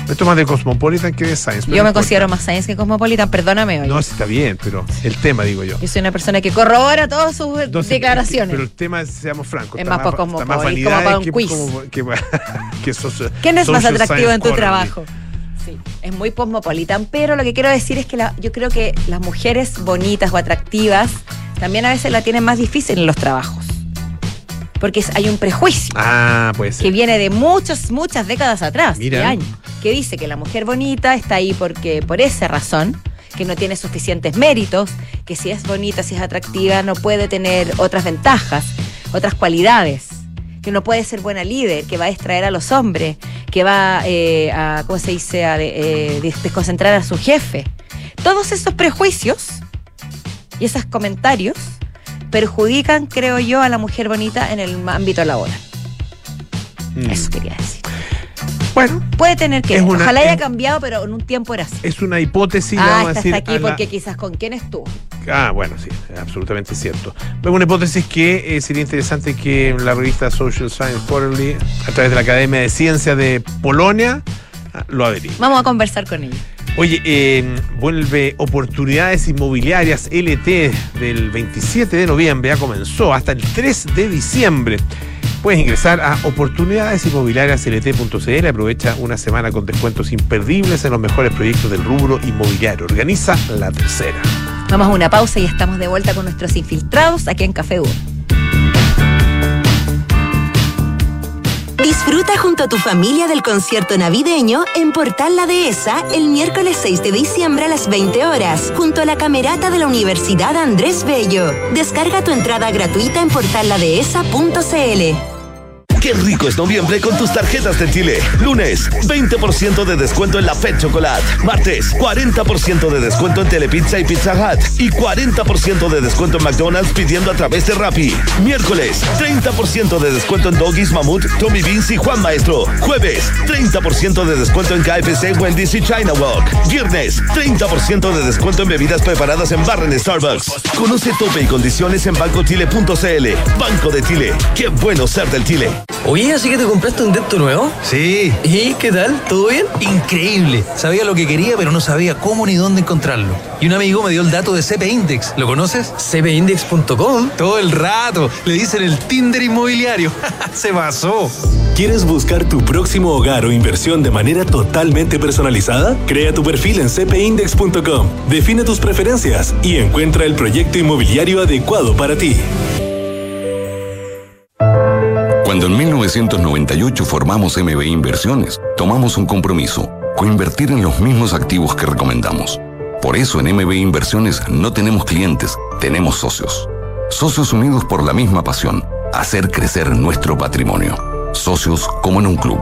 Esto es más de Cosmopolitan que de Science. yo me considero más Science que Cosmopolitan, perdóname hoy. No, está bien, pero el tema, digo yo. Yo soy una persona que corrobora todas sus Entonces, declaraciones. Pero el tema, seamos francos, Es está más más Cosmopolitan, como para un que, quiz. como- que, [LAUGHS] que socio- ¿Quién es más atractivo en tu trabajo? Sí, es muy cosmopolitan, pero lo que quiero decir es que la- yo creo que las mujeres bonitas o atractivas también a veces la tienen más difícil en los trabajos. Porque hay un prejuicio Ah, pues. que viene de muchas, muchas décadas atrás, Mira. de años, que dice que la mujer bonita está ahí porque por esa razón, que no tiene suficientes méritos, que si es bonita, si es atractiva, no puede tener otras ventajas, otras cualidades, que no puede ser buena líder, que va a distraer a los hombres, que va eh, a, ¿cómo se dice?, a eh, des- desconcentrar a su jefe. Todos esos prejuicios y esos comentarios perjudican, creo yo, a la mujer bonita en el ámbito laboral. Mm. Eso quería decir. Bueno, Puede tener que una- Ojalá haya es- cambiado, pero en un tiempo era así. es una hipótesis, ah, vamos a decir. aquí a la- porque quizás con quién estuvo. Ah, bueno, sí, absolutamente cierto. Es una hipótesis que eh, sería interesante que la revista Social Science Quarterly, a través de la Academia de Ciencias de Polonia, ah, lo averigüe. Vamos a conversar con ella. Oye, eh, vuelve Oportunidades Inmobiliarias LT del 27 de noviembre, ya comenzó hasta el 3 de diciembre. Puedes ingresar a oportunidadesinmobiliariaslt.cl, aprovecha una semana con descuentos imperdibles en los mejores proyectos del rubro inmobiliario. Organiza la tercera. Vamos a una pausa y estamos de vuelta con nuestros infiltrados aquí en Café U. Disfruta junto a tu familia del concierto navideño en Portal La Dehesa el miércoles 6 de diciembre a las 20 horas, junto a la camerata de la Universidad Andrés Bello. Descarga tu entrada gratuita en portalladehesa.cl. Qué rico es noviembre con tus tarjetas de Chile. Lunes, 20% de descuento en la Pet Chocolate. Martes, 40% de descuento en Telepizza y Pizza Hut. Y 40% de descuento en McDonald's pidiendo a través de Rappi. Miércoles, 30% de descuento en Doggies, Mamut, Tommy Beans y Juan Maestro. Jueves, 30% de descuento en KFC, Wendy's y China Walk. Viernes, 30% de descuento en bebidas preparadas en barra en Starbucks. Conoce tope y condiciones en bancochile.cl. Banco de Chile. Qué bueno ser del Chile. Oye, ¿así que te compraste un dento nuevo? Sí, ¿Y qué tal? ¿Todo bien? increíble. Sabía lo que quería, pero no sabía cómo ni dónde encontrarlo. Y un amigo me dio el dato de CP Index. ¿Lo conoces? cbindex.com Todo el rato. Le dicen el Tinder inmobiliario. [LAUGHS] Se pasó. ¿Quieres buscar tu próximo hogar o inversión de manera totalmente personalizada? Crea tu perfil en cpindex.com, define tus preferencias y encuentra el proyecto inmobiliario adecuado para ti. Cuando en 1998 formamos MB Inversiones, tomamos un compromiso, coinvertir en los mismos activos que recomendamos. Por eso en MB Inversiones no tenemos clientes, tenemos socios. Socios unidos por la misma pasión, hacer crecer nuestro patrimonio. Socios como en un club.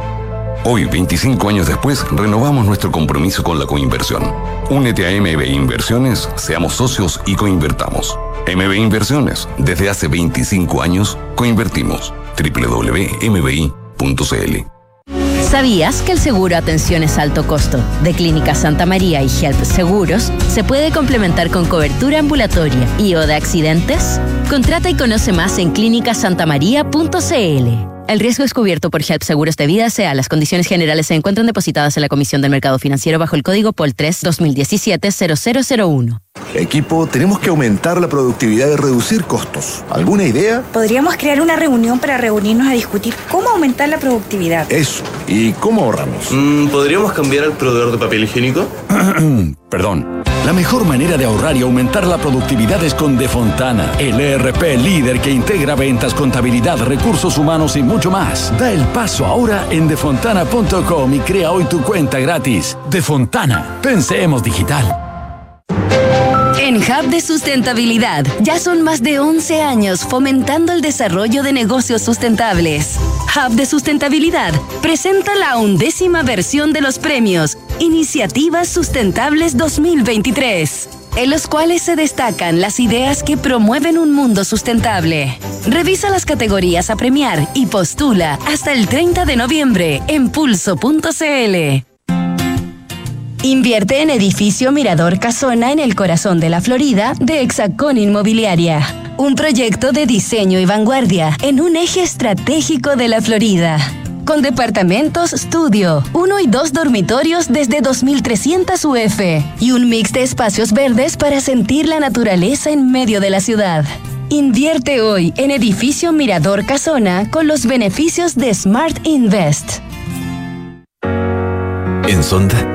Hoy, 25 años después, renovamos nuestro compromiso con la coinversión. Únete a MB Inversiones, seamos socios y coinvertamos. MB Inversiones, desde hace 25 años, coinvertimos. www.mbi.cl ¿Sabías que el seguro Atenciones Alto Costo de Clínica Santa María y Help Seguros se puede complementar con cobertura ambulatoria y o de accidentes? Contrata y conoce más en clínicasantamaría.cl. El riesgo es cubierto por HELP Seguros de Vida SEA. Las condiciones generales se encuentran depositadas en la Comisión del Mercado Financiero bajo el código POL 3 2017-0001. Equipo, tenemos que aumentar la productividad y reducir costos. ¿Alguna idea? Podríamos crear una reunión para reunirnos a discutir cómo aumentar la productividad. Eso. ¿Y cómo ahorramos? Mm, ¿Podríamos cambiar el proveedor de papel higiénico? [CLEARS THROAT] Perdón. La mejor manera de ahorrar y aumentar la productividad es con Defontana, el ERP líder que integra ventas, contabilidad, recursos humanos y mucho más. Da el paso ahora en defontana.com y crea hoy tu cuenta gratis. Defontana, pensemos digital. En Hub de Sustentabilidad ya son más de 11 años fomentando el desarrollo de negocios sustentables. Hub de Sustentabilidad presenta la undécima versión de los premios Iniciativas Sustentables 2023 en los cuales se destacan las ideas que promueven un mundo sustentable. Revisa las categorías a premiar y postula hasta el 30 de noviembre en pulso.cl. Invierte en edificio Mirador Casona en el corazón de la Florida de Hexacón Inmobiliaria. Un proyecto de diseño y vanguardia en un eje estratégico de la Florida con departamentos estudio, uno y dos dormitorios desde 2.300 UF y un mix de espacios verdes para sentir la naturaleza en medio de la ciudad. Invierte hoy en edificio Mirador Casona con los beneficios de Smart Invest. En Sonda,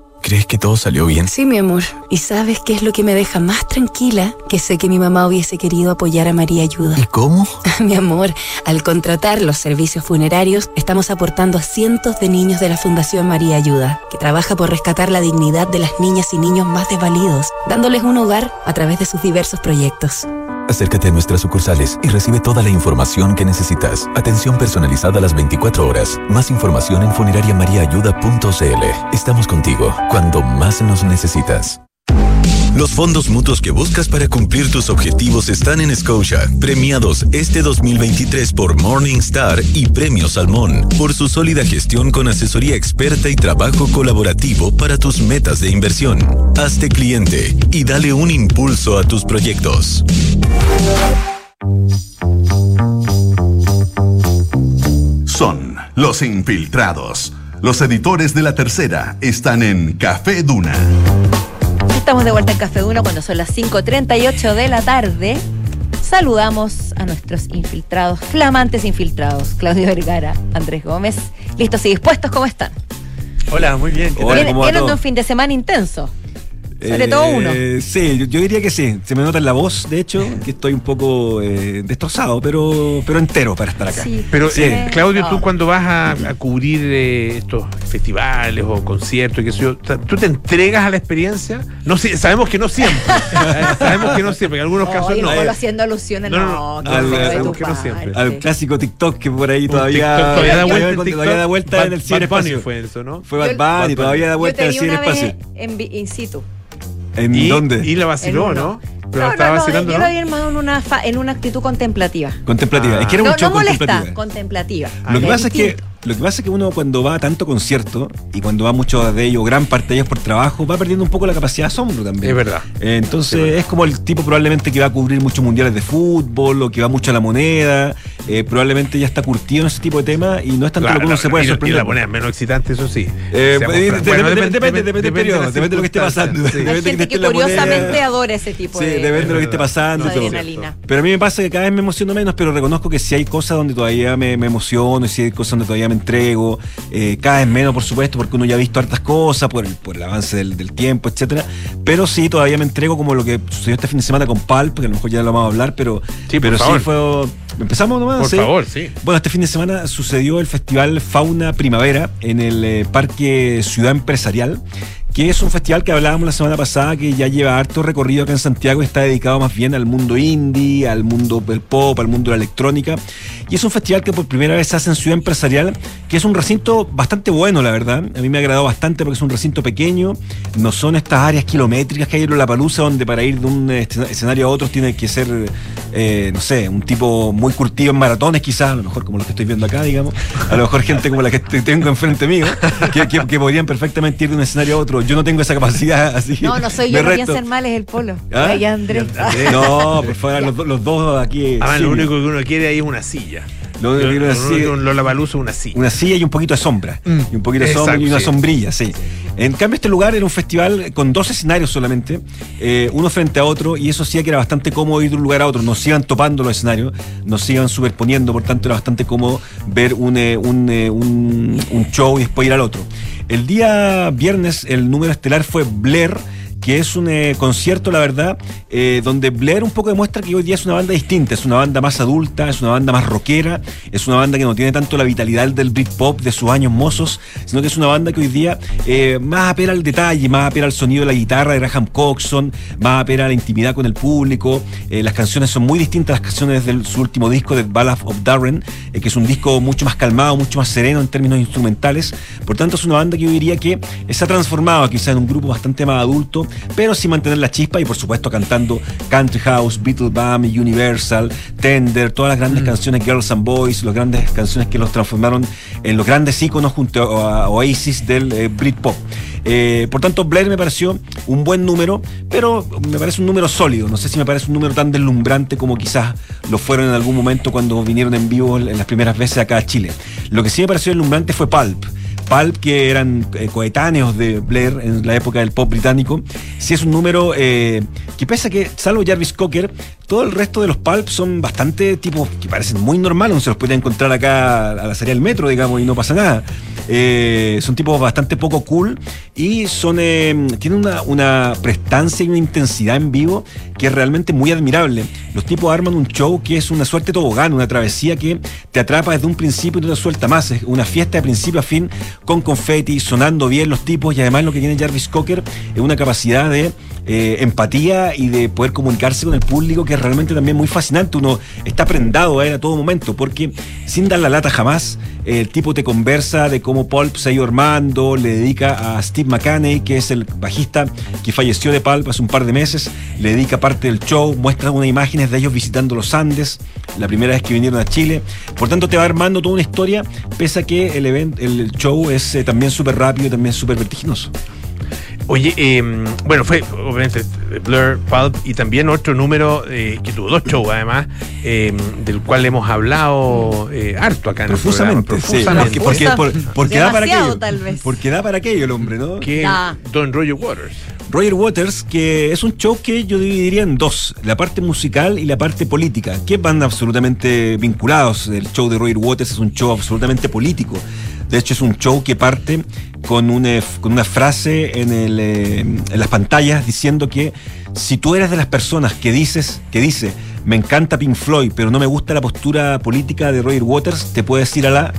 ¿Crees que todo salió bien? Sí, mi amor. ¿Y sabes qué es lo que me deja más tranquila? Que sé que mi mamá hubiese querido apoyar a María Ayuda. ¿Y cómo? [LAUGHS] mi amor, al contratar los servicios funerarios, estamos aportando a cientos de niños de la Fundación María Ayuda, que trabaja por rescatar la dignidad de las niñas y niños más desvalidos, dándoles un hogar a través de sus diversos proyectos. Acércate a nuestras sucursales y recibe toda la información que necesitas. Atención personalizada a las 24 horas. Más información en funerariamariaayuda.cl. Estamos contigo cuando más nos necesitas. Los fondos mutuos que buscas para cumplir tus objetivos están en Scotia, premiados este 2023 por Morningstar y Premio Salmón, por su sólida gestión con asesoría experta y trabajo colaborativo para tus metas de inversión. Hazte cliente y dale un impulso a tus proyectos. Son los infiltrados. Los editores de la tercera están en Café Duna. Estamos de vuelta en Café Duna cuando son las 5.38 de la tarde. Saludamos a nuestros infiltrados, flamantes infiltrados, Claudio Vergara, Andrés Gómez. ¿Listos y dispuestos? ¿Cómo están? Hola, muy bien. ¿Qué tal? Vienen de un fin de semana intenso. Sobre todo uno. Eh, sí, yo, yo, diría que sí. Se me nota en la voz, de hecho, que estoy un poco eh, destrozado, pero, pero entero para estar acá. Sí, Pero, sí. eh, Claudio, tú No. cuando vas a, a cubrir eh, estos festivales o conciertos, qué sé yo, ¿tú te entregas a la experiencia? No sé, sabemos que no siempre. [LAUGHS] sabemos que no siempre, en algunos casos no. Haciendo alusiones, No, no, no, al- tu que no siempre. Al clásico TikTok que por ahí todavía, TikTok, todavía da vuelta, en todavía TikTok. da vuelta Bad- en el Bad ciberespacio. fue eso, ¿no? Fue Bad Yo- Bunny, todavía da vuelta en el vi una vez ciberespacio. en, in situ. ¿En y, dónde? Y la vaciló. ¿no? Pero No, estaba no, no, vacilando, yo ¿no? lo vi armado en una, fa- en una actitud contemplativa. Contemplativa. Es que era no, un show no molesta, contemplativa. contemplativa. Lo que Es pasa es que. Lo que pasa es que uno cuando va a tanto concierto y cuando va mucho de ellos, gran parte de ellos por trabajo, va perdiendo un poco la capacidad de asombro también. Es verdad. Eh, Entonces Es verdad. es como el tipo probablemente que va a cubrir muchos mundiales de fútbol o que va mucho a la moneda, eh, probablemente ya está curtido en ese tipo de temas y no es tanto Claro, lo que uno se puede y- y sorprender. la moneda menos excitante, eso sí. Eh, Seamos de- francos. de- Bueno, depende, depende, depende del periodo, depende de lo que esté pasando. sí. Depende Hay de gente que moneda. curiosamente adora ese tipo Sí, de, depende de lo que esté pasando. adrenalina. Pero a mí me pasa que cada vez me emociono menos, pero reconozco que si hay cosas donde todavía me, me emociono, y si hay cosas donde todavía me entrego, eh, cada vez menos, por supuesto, porque uno ya ha visto hartas cosas por el, por el avance del, del tiempo, etcétera. Pero sí, todavía me entrego como lo que sucedió este fin de semana con Pal, porque a lo mejor ya lo vamos a hablar, pero Sí, pero sí fue. Empezamos nomás. Por sí. favor, sí. Bueno, este fin de semana sucedió el Festival Fauna Primavera en el eh, Parque Ciudad Empresarial, que es un festival que hablábamos la semana pasada que ya lleva harto recorrido acá en Santiago está dedicado más bien al mundo indie, al mundo del pop, al mundo de la electrónica. Y es un festival que por primera vez se hace en Ciudad Empresarial, que es un recinto bastante bueno, la verdad. A mí me ha agradado bastante porque es un recinto pequeño, no son estas áreas kilométricas que hay en la palusa donde para ir de un escena- escenario a otro tiene que ser, eh, no sé, un tipo muy curtido en maratones quizás, a lo mejor como los que estoy viendo acá, digamos. A lo mejor gente como la que te- tengo enfrente mío, que, que- que podrían perfectamente ir de un escenario a otro. Yo no tengo esa capacidad, [LAUGHS] así No, no soy yo, no reto. piensen mal, es el polo. ¿Ah? Ahí Andrés. [LAUGHS] No, por favor, [LAUGHS] los, do- los dos aquí. Sí. lo único que uno quiere ahí es una silla. Lo único que quiero decir- lo- Un Lollapalooza, una silla. Una silla y un poquito de sombra. Mm, Y un poquito de sombra exacto, y una sí. sombrilla, sí. En cambio, este lugar era un festival con dos escenarios solamente, eh, uno frente a otro, y eso hacía que era bastante cómodo ir de un lugar a otro. Nos iban topando los escenarios, nos iban superponiendo, por tanto era bastante cómodo ver un, eh, un, eh, un- un show y después ir al otro. El día viernes, el número estelar fue Blair que es un eh, concierto, la verdad, eh, donde Blair un poco demuestra que hoy día es una banda distinta, es una banda más adulta, es una banda más rockera, es una banda que no tiene tanto la vitalidad del Britpop de sus años mozos, sino que es una banda que hoy día eh, más apela al detalle, más apela al sonido de la guitarra de Graham Coxon, más apela a la intimidad con el público, eh, las canciones son muy distintas a las canciones de su último disco, de Ballad of Darren, que es un disco mucho más calmado, mucho más sereno en términos instrumentales, por tanto es una banda que yo diría que se ha transformado quizá en un grupo bastante más adulto, pero sin mantener la chispa y por supuesto cantando Country House, Beatle Bam, Universal, Tender, todas las grandes canciones Girls and Boys, las grandes canciones que los transformaron en los grandes íconos junto a Oasis del eh, Britpop. Eh, por tanto, Blair me pareció un buen número, pero me parece un número sólido. No sé si me parece un número tan deslumbrante como quizás lo fueron en algún momento cuando vinieron en vivo en las primeras veces acá a Chile. Lo que sí me pareció deslumbrante fue Pulp. Pulp, que eran eh, coetáneos de Blair en la época del pop británico, sí es un número eh, que pese que, salvo Jarvis Cocker, todo el resto de los Pulp son bastante tipos que parecen muy normales, no se los puede encontrar acá a la salida del metro, digamos, y no pasa nada. Eh, son tipos bastante poco cool y son eh, tienen una, prestancia y una intensidad en vivo que es realmente muy admirable. Los tipos arman un show que es una suerte tobogán, una travesía que te atrapa desde un principio y no te suelta más. Es una fiesta de principio a fin con confeti, sonando bien los tipos y además lo que tiene Jarvis Cocker es una capacidad de empatía y de poder comunicarse con el público que es realmente también muy fascinante. Uno está prendado a él a todo momento porque sin dar la lata jamás, el tipo te conversa de cómo Pulp se ha ido armando, le dedica a Steve McCanney, que es el bajista que falleció de Pulp hace un par de meses, le dedica parte del show, muestra unas imágenes de ellos visitando los Andes, la primera vez que vinieron a Chile. Por tanto, te va armando toda una historia, pese a que el, event, el show es eh, también súper rápido y también súper vertiginoso. Oye, eh, bueno, fue obviamente Blur, Pulp y también otro número eh, que tuvo dos shows además, eh, del cual hemos hablado eh, harto acá en Profusamente, el sí. Porque, porque, por- porque da para aquello. tal vez. Porque da para aquello el hombre, ¿no? Que. Don Roger Waters. Roger Waters, que es un show que yo dividiría en dos, la parte musical y la parte política, que van absolutamente vinculados. El show de Roger Waters es un show absolutamente político. De hecho, es un show que parte con una, con una frase en, eh, en las pantallas diciendo que si tú eres de las personas que dices, que dice, me encanta Pink Floyd, pero no me gusta la postura política de Roger Waters, te puedes ir a la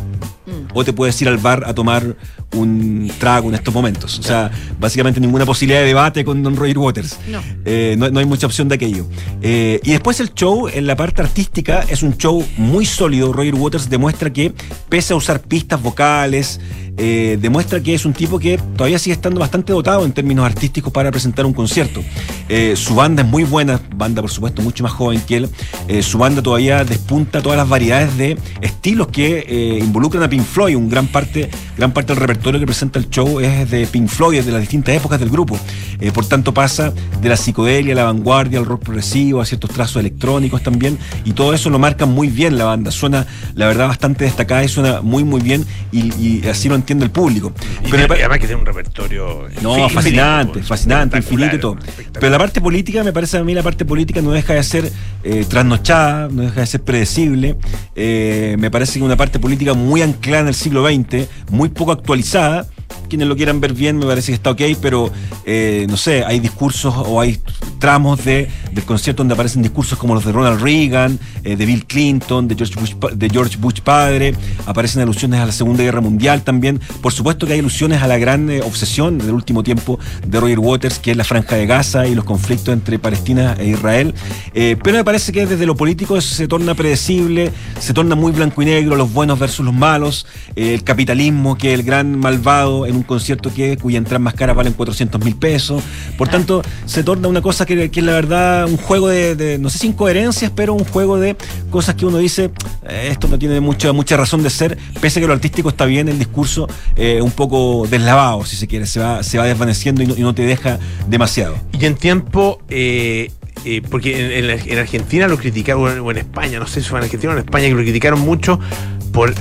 o te puedes ir al bar a tomar un trago en estos momentos. O sea, básicamente ninguna posibilidad de debate con Don Roger Waters. No. Eh, no, no hay mucha opción de aquello. Eh, y después el show, en la parte artística, es un show muy sólido. Roger Waters demuestra que, pese a usar pistas vocales, eh, demuestra que es un tipo que todavía sigue estando bastante dotado en términos artísticos para presentar un concierto. Eh, su banda es muy buena, banda por supuesto mucho más joven que él. Eh, su banda todavía despunta todas las variedades de estilos que eh, involucran a Pink Floyd. Un gran parte, gran parte del repertorio que presenta el show es de Pink Floyd, es de las distintas épocas del grupo. Eh, por tanto pasa de la psicodelia, la vanguardia, al rock progresivo, a ciertos trazos electrónicos también. Y todo eso lo marca muy bien la banda. Suena, la verdad, bastante destacada y suena muy muy bien y, y así lo entiende el público. Y, Pero además que tiene un repertorio. no, infinito, fascinante, fascinante, infinito y todo. Pero la parte política, me parece a mí, la parte política no deja de ser eh, trasnochada, no deja de ser predecible. Eh, me parece que una parte política muy anclada en el siglo XX, muy poco actualizada. Quienes lo quieran ver bien, me parece que está ok, pero eh, no sé, hay discursos o hay tramos de, del concierto donde aparecen discursos como los de Ronald Reagan, eh, de Bill Clinton, de George, Bush, de George Bush padre, aparecen alusiones a la Segunda Guerra Mundial también. Por supuesto que hay alusiones a la gran eh, obsesión del último tiempo de Roger Waters, que es la franja de Gaza y los conflictos entre Palestina e Israel. Pero me parece que desde lo político se torna predecible, se torna muy blanco y negro, los buenos versus los malos, el capitalismo, que es el gran malvado en un concierto que, cuya entrada más cara valen 400 mil pesos. Por tanto, se torna una cosa que, que es la verdad un juego de, de, no sé si incoherencias, pero un juego de cosas que uno dice, eh, esto no tiene mucha, mucha razón de ser, pese a que lo artístico está bien, el discurso eh, un poco deslavado, si se quiere, se va, se va desvaneciendo y no, y no te deja demasiado. Y en tiempo, eh, eh, porque en, en Argentina lo criticaron, o en España, no sé si fue en Argentina o en España, que lo criticaron mucho por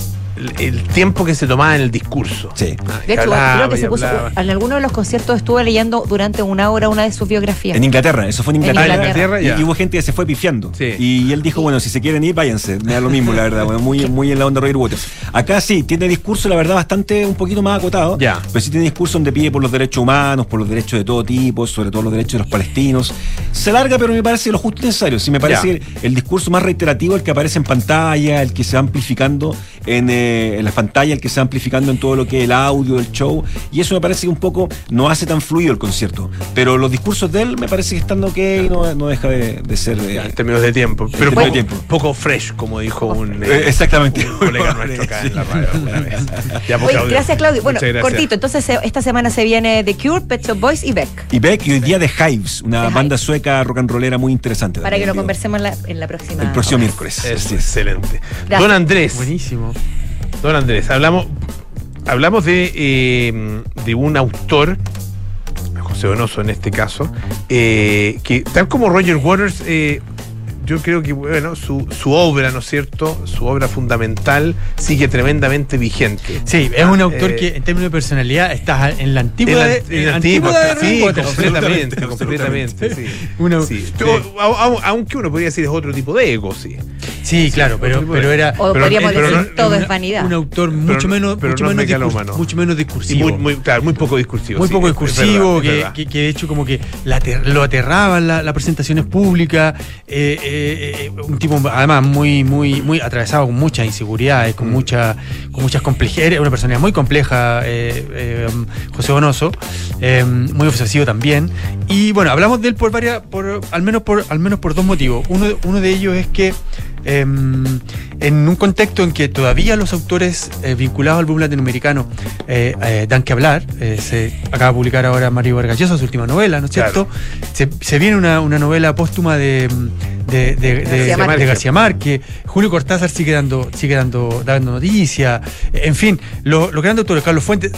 el tiempo que se tomaba en el discurso. Sí. De hecho, creo que se puso. En alguno de los conciertos estuve leyendo durante una hora una de sus biografías. En Inglaterra, eso fue en En Inglaterra. Y- y, hubo gente que se fue pifiando. Sí. Y él dijo, bueno, si se quieren ir, váyanse. Me da lo mismo, la verdad. bueno, muy, [LAUGHS] muy en la onda Roger Waters. Acá sí, tiene discurso, la verdad, bastante un poquito más acotado. Ya. Pero sí tiene discurso donde pide por los derechos humanos, por los derechos de todo tipo, sobre todo los derechos de los palestinos. Se larga, pero me parece lo justo y necesario. Sí, me parece el discurso más reiterativo, el que aparece en pantalla, el que se va amplificando en, eh, en la pantalla, el que se va amplificando en todo lo que es el audio, el show. Y eso me parece que un poco no hace tan fluido el concierto. Pero los discursos de él me parece que están ok, no, no deja de, de ser. eh, Ya, en términos de tiempo. Pero poco, de tiempo. poco fresh, como dijo un, Eh, exactamente. un colega nuestro acá en la radio. alguna vez. [LAUGHS] Ya, pues, Oye, Claudio. gracias, Claudio. Bueno, gracias. cortito. Entonces, esta semana se viene The Cure, Pet Shop Boys y Beck. Y Beck y hoy día de Hives, una The banda Hives. sueca rock and rollera muy interesante. Para que lo digo. conversemos en la, en la próxima. El próximo hora. miércoles. Es excelente. Gracias. Don Andrés. Buenísimo. Don Andrés, hablamos, hablamos de, eh, de un autor, José Donoso en este caso, eh, que tal como Roger Waters, eh, yo creo que bueno, su, su obra, ¿no es cierto? Su obra fundamental sigue tremendamente vigente. Sí, es un autor eh, que en términos de personalidad está en la antigua en la- en la antigua de sí, completamente, completamente, sí. [LAUGHS] Una- aunque uno podría decir es otro tipo de ego, sí. Sí, claro, pero, era O Pero- podríamos pero decir no- todo una- es vanidad. un autor mucho no- menos, pero mucho, no menos megalómano. discurs- mucho menos Y discursivo. muy, muy- claro, muy poco discursivo. muy sí, poco discursivo, verdad, que, verdad. que- que de hecho como que la lo aterraban la- las presentaciones públicas, eh, eh, eh, un tipo además muy, muy, muy atravesado con muchas inseguridades, Mm. con mucha, con muchas complejidades, una persona muy compleja, eh, eh, José Bonoso, eh, muy obsesivo también. Y bueno, hablamos de él por varias, por, al menos por, al menos por dos motivos. Uno, uno de ellos es que eh, en un contexto en que todavía los autores eh, vinculados al boom latinoamericano eh, eh, dan que hablar, eh, se acaba de publicar ahora Mario Vargas Llosa su última novela, ¿no es cierto? Se, se viene una, una novela póstuma de, de, de- de- García de Márquez. García Márquez, Julio Cortázar sigue dando, sigue dando, dando noticias, en fin, lo- los grandes autores, Carlos Fuentes,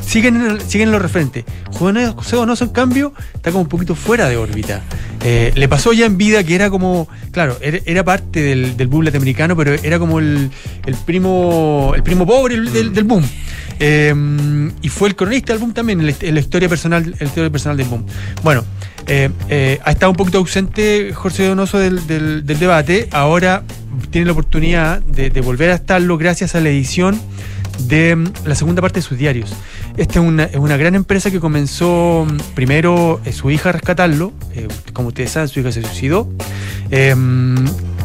siguen en, el- siguen en los referentes. José José Donoso, en cambio, está como un poquito fuera de órbita. Eh, le pasó ya en vida que era como, claro, era, era parte del, del boom latinoamericano, pero era como el, el primo el primo pobre el- del, del boom. Eh, y fue el cronista del boom también, en la, historia personal, en la historia personal del boom. Bueno, eh, eh, ha estado un poquito ausente Jorge Donoso del, del- del debate, ahora tiene la oportunidad de, de volver a estarlo gracias a la edición de mm, la segunda parte de sus diarios. Esta es una, es una gran empresa que comenzó mm, primero eh, su hija a rescatarlo, eh, como ustedes saben, su hija se suicidó.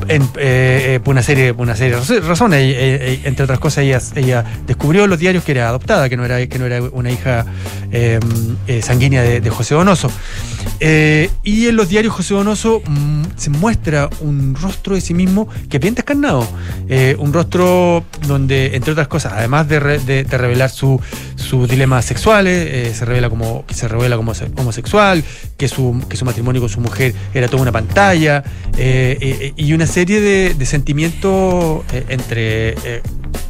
En- eh, eh, por una serie, por una serie de raz- razones, Eh, entre otras cosas, ella, ella descubrió en los diarios que era adoptada, que no era, que no era una hija eh, sanguínea de, José Donoso. Y en los diarios José Donoso mm, se muestra un rostro de sí mismo que bien descarnado. Un rostro donde, entre otras cosas, además de, de- de revelar su- sus dilemas sexuales, se revela como, se revela como se- homosexual, que su, que su matrimonio con su mujer era toda una pantalla, y una serie de, sentimientos eh, entre eh,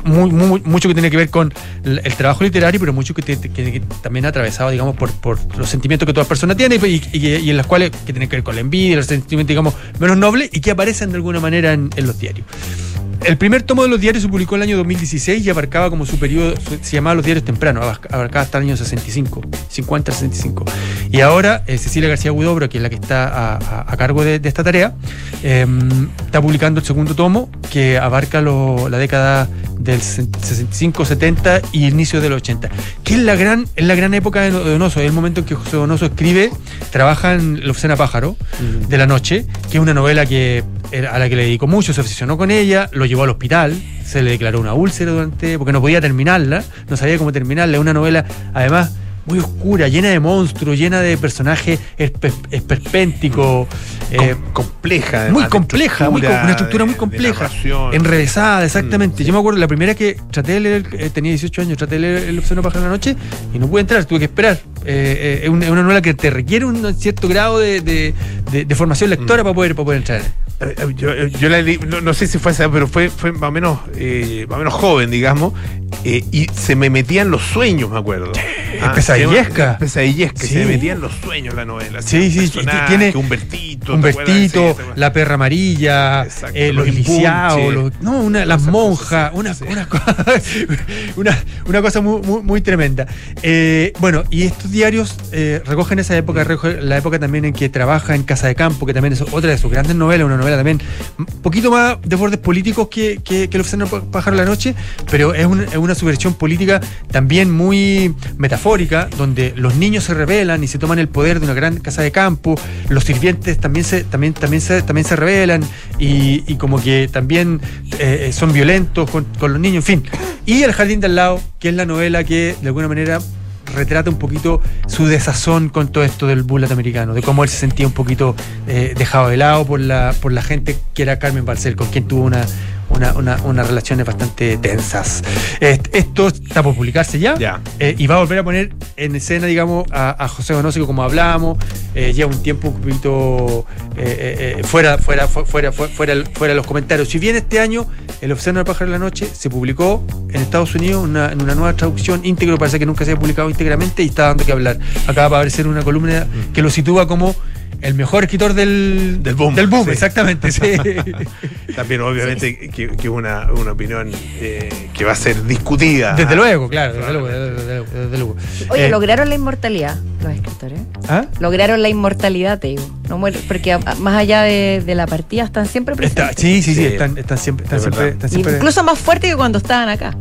muy, mucho que tiene que ver con el, trabajo literario, pero mucho que, te- que- también atravesado, digamos, por, por los sentimientos que toda persona tiene y, y- y en las cuales que tienen que ver con la envidia, los sentimientos, digamos, menos nobles y que aparecen de alguna manera en los diarios. El primer tomo de los diarios se publicó en el año 2016 y abarcaba como su periodo, se llamaba Los Diarios Tempranos, abarca- abarcaba hasta el año 65, 50, 65. Y ahora eh, Cecilia García Huidobro, que es la que está a, cargo de, esta tarea, eh, está publicando el segundo tomo que abarca la década del 65, 70 y inicio del 80, que es la gran, es la gran época de Donoso, es el momento en que José Donoso escribe, trabaja en La Oficina Pájaro de la Noche, que es una novela que a la que le dedicó mucho, se obsesionó con ella, lo llevó al hospital, se le declaró una úlcera durante, porque no podía terminarla, no sabía cómo terminarla, es una novela además muy oscura, llena de monstruos, llena de personajes espe- esperpénticos, eh, compleja, muy además, compleja, muy una estructura de- muy compleja, enrevesada, exactamente. Yo me acuerdo, la primera que traté de leer, eh, tenía 18 años, traté de leer El Obsceno Pájaro de la Noche y no pude entrar, tuve que esperar. Eh, eh, es una, es una novela que te requiere un cierto grado de, de- de- de formación lectora para, poder, para poder entrar. Eh, Yo, yo la leí, no, no sé si fue esa, pero fue, fue más, o menos, eh, más o menos joven, digamos, eh, y se me metían los sueños, me acuerdo. [LAUGHS] Ah, pesadillesca. es Pesadillesca, Sí. se me metían los sueños la novela. Sí, sí, tiene Humbertito. ¿te Humbertito? Sí, ¿te la perra amarilla, Exacto, eh, los los lisiados, los- no, una, las monjas, una, una, [LAUGHS] co- una, una cosa muy, muy, muy tremenda. Bueno, y estos diarios eh, recogen esa época, la época también en que trabaja en Casa de Campo, que también es otra de sus grandes novelas, una novela también un poquito más de bordes políticos que, que, que El Oficial Pájaro la Noche, pero es, un- es una subversión política también muy metafórica, donde los niños se rebelan y se toman el poder de una gran casa de campo, los sirvientes también se, también, también se, también se rebelan y, como que también eh, son violentos con, con los niños, en fin. Y El Jardín de al lado, que es la novela que de alguna manera retrata un poquito su desazón con todo esto del bull americano, de cómo él se sentía un poquito eh, dejado de lado por la, por la gente que era Carmen Barcel, con quien tuvo una, una, una- unas relaciones bastante tensas. Est- esto está por publicarse ya, eh, y va a volver a poner en escena, digamos, a, a José Bonósico como hablábamos, eh, lleva un tiempo un poquito eh, eh, fuera, fuera, fu- fuera, fu- fuera, fuera de los comentarios. Si bien este año El Océano del Pájaro de la Noche se publicó en Estados Unidos una- en una nueva traducción íntegro, parece que nunca se había publicado íntegramente y está dando que hablar. Acaba de aparecer una columna que lo sitúa como el mejor escritor del, del boom. Del boom, sí. exactamente. sí. [LAUGHS] También, obviamente, que, que es una, una opinión eh, que va a ser discutida. Desde luego, claro, desde luego. desde luego, desde luego. Oye, Eh, lograron la inmortalidad los escritores. ¿ah? Lograron la inmortalidad, te digo. No mueren, porque a- a- más allá de, de la partida están siempre Está- presentes. sí, sí, sí, Sí. están, están siempre, están Es siempre, están siempre- Incluso más fuerte que cuando estaban acá.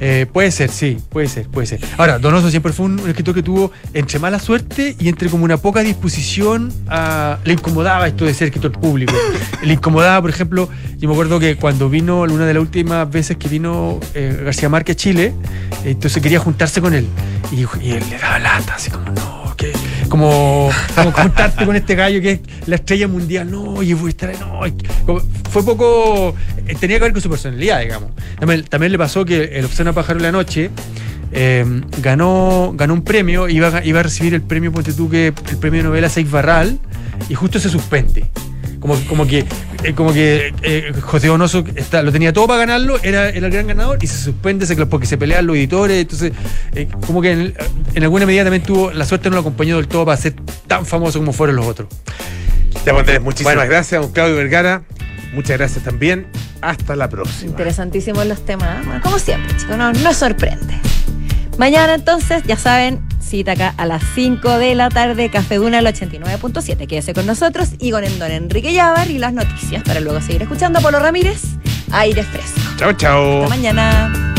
Eh, puede ser, sí, puede ser, puede ser. Ahora, Donoso siempre fue un, escritor que tuvo entre mala suerte y entre como una poca disposición a... Le incomodaba esto de ser escritor público. Le incomodaba, por ejemplo, yo me acuerdo que cuando vino, una de las últimas veces que vino eh, García Márquez a Chile, eh, entonces quería juntarse con él. Y, él le daba lata, así como, no. Como, como juntarte con este gallo que es la estrella mundial, no, y voy a estar, no, como- fue poco, eh, tenía que ver con su personalidad, digamos. También, le pasó que el Obsceno Pájaro de la Noche eh, ganó, ganó un premio, iba, iba a recibir el premio, ponte tú, que el premio de novela Seis Barral, y justo se suspende. Como, como que, eh, como que eh, José Donoso está, lo tenía todo para ganarlo, era, era el gran ganador y se suspende se- porque se pelean los editores. Entonces, eh, como que en, en alguna medida también tuvo, la suerte no lo acompañó del todo para ser tan famoso como fueron los otros. Ya, pues, Andrés, muchísimas Bueno. gracias, don Claudio Vergara. Muchas gracias también. Hasta la próxima. Interesantísimos los temas. ¿eh? Bueno, como siempre, chicos, no, no sorprende. Mañana entonces, ya saben, cita acá a las 5 de la tarde, Café Duna al 89.7. Quédese con nosotros y con el don Enrique Llávar y las noticias para luego seguir escuchando a Polo Ramírez, Aire Fresco. Chao, chao. Hasta mañana.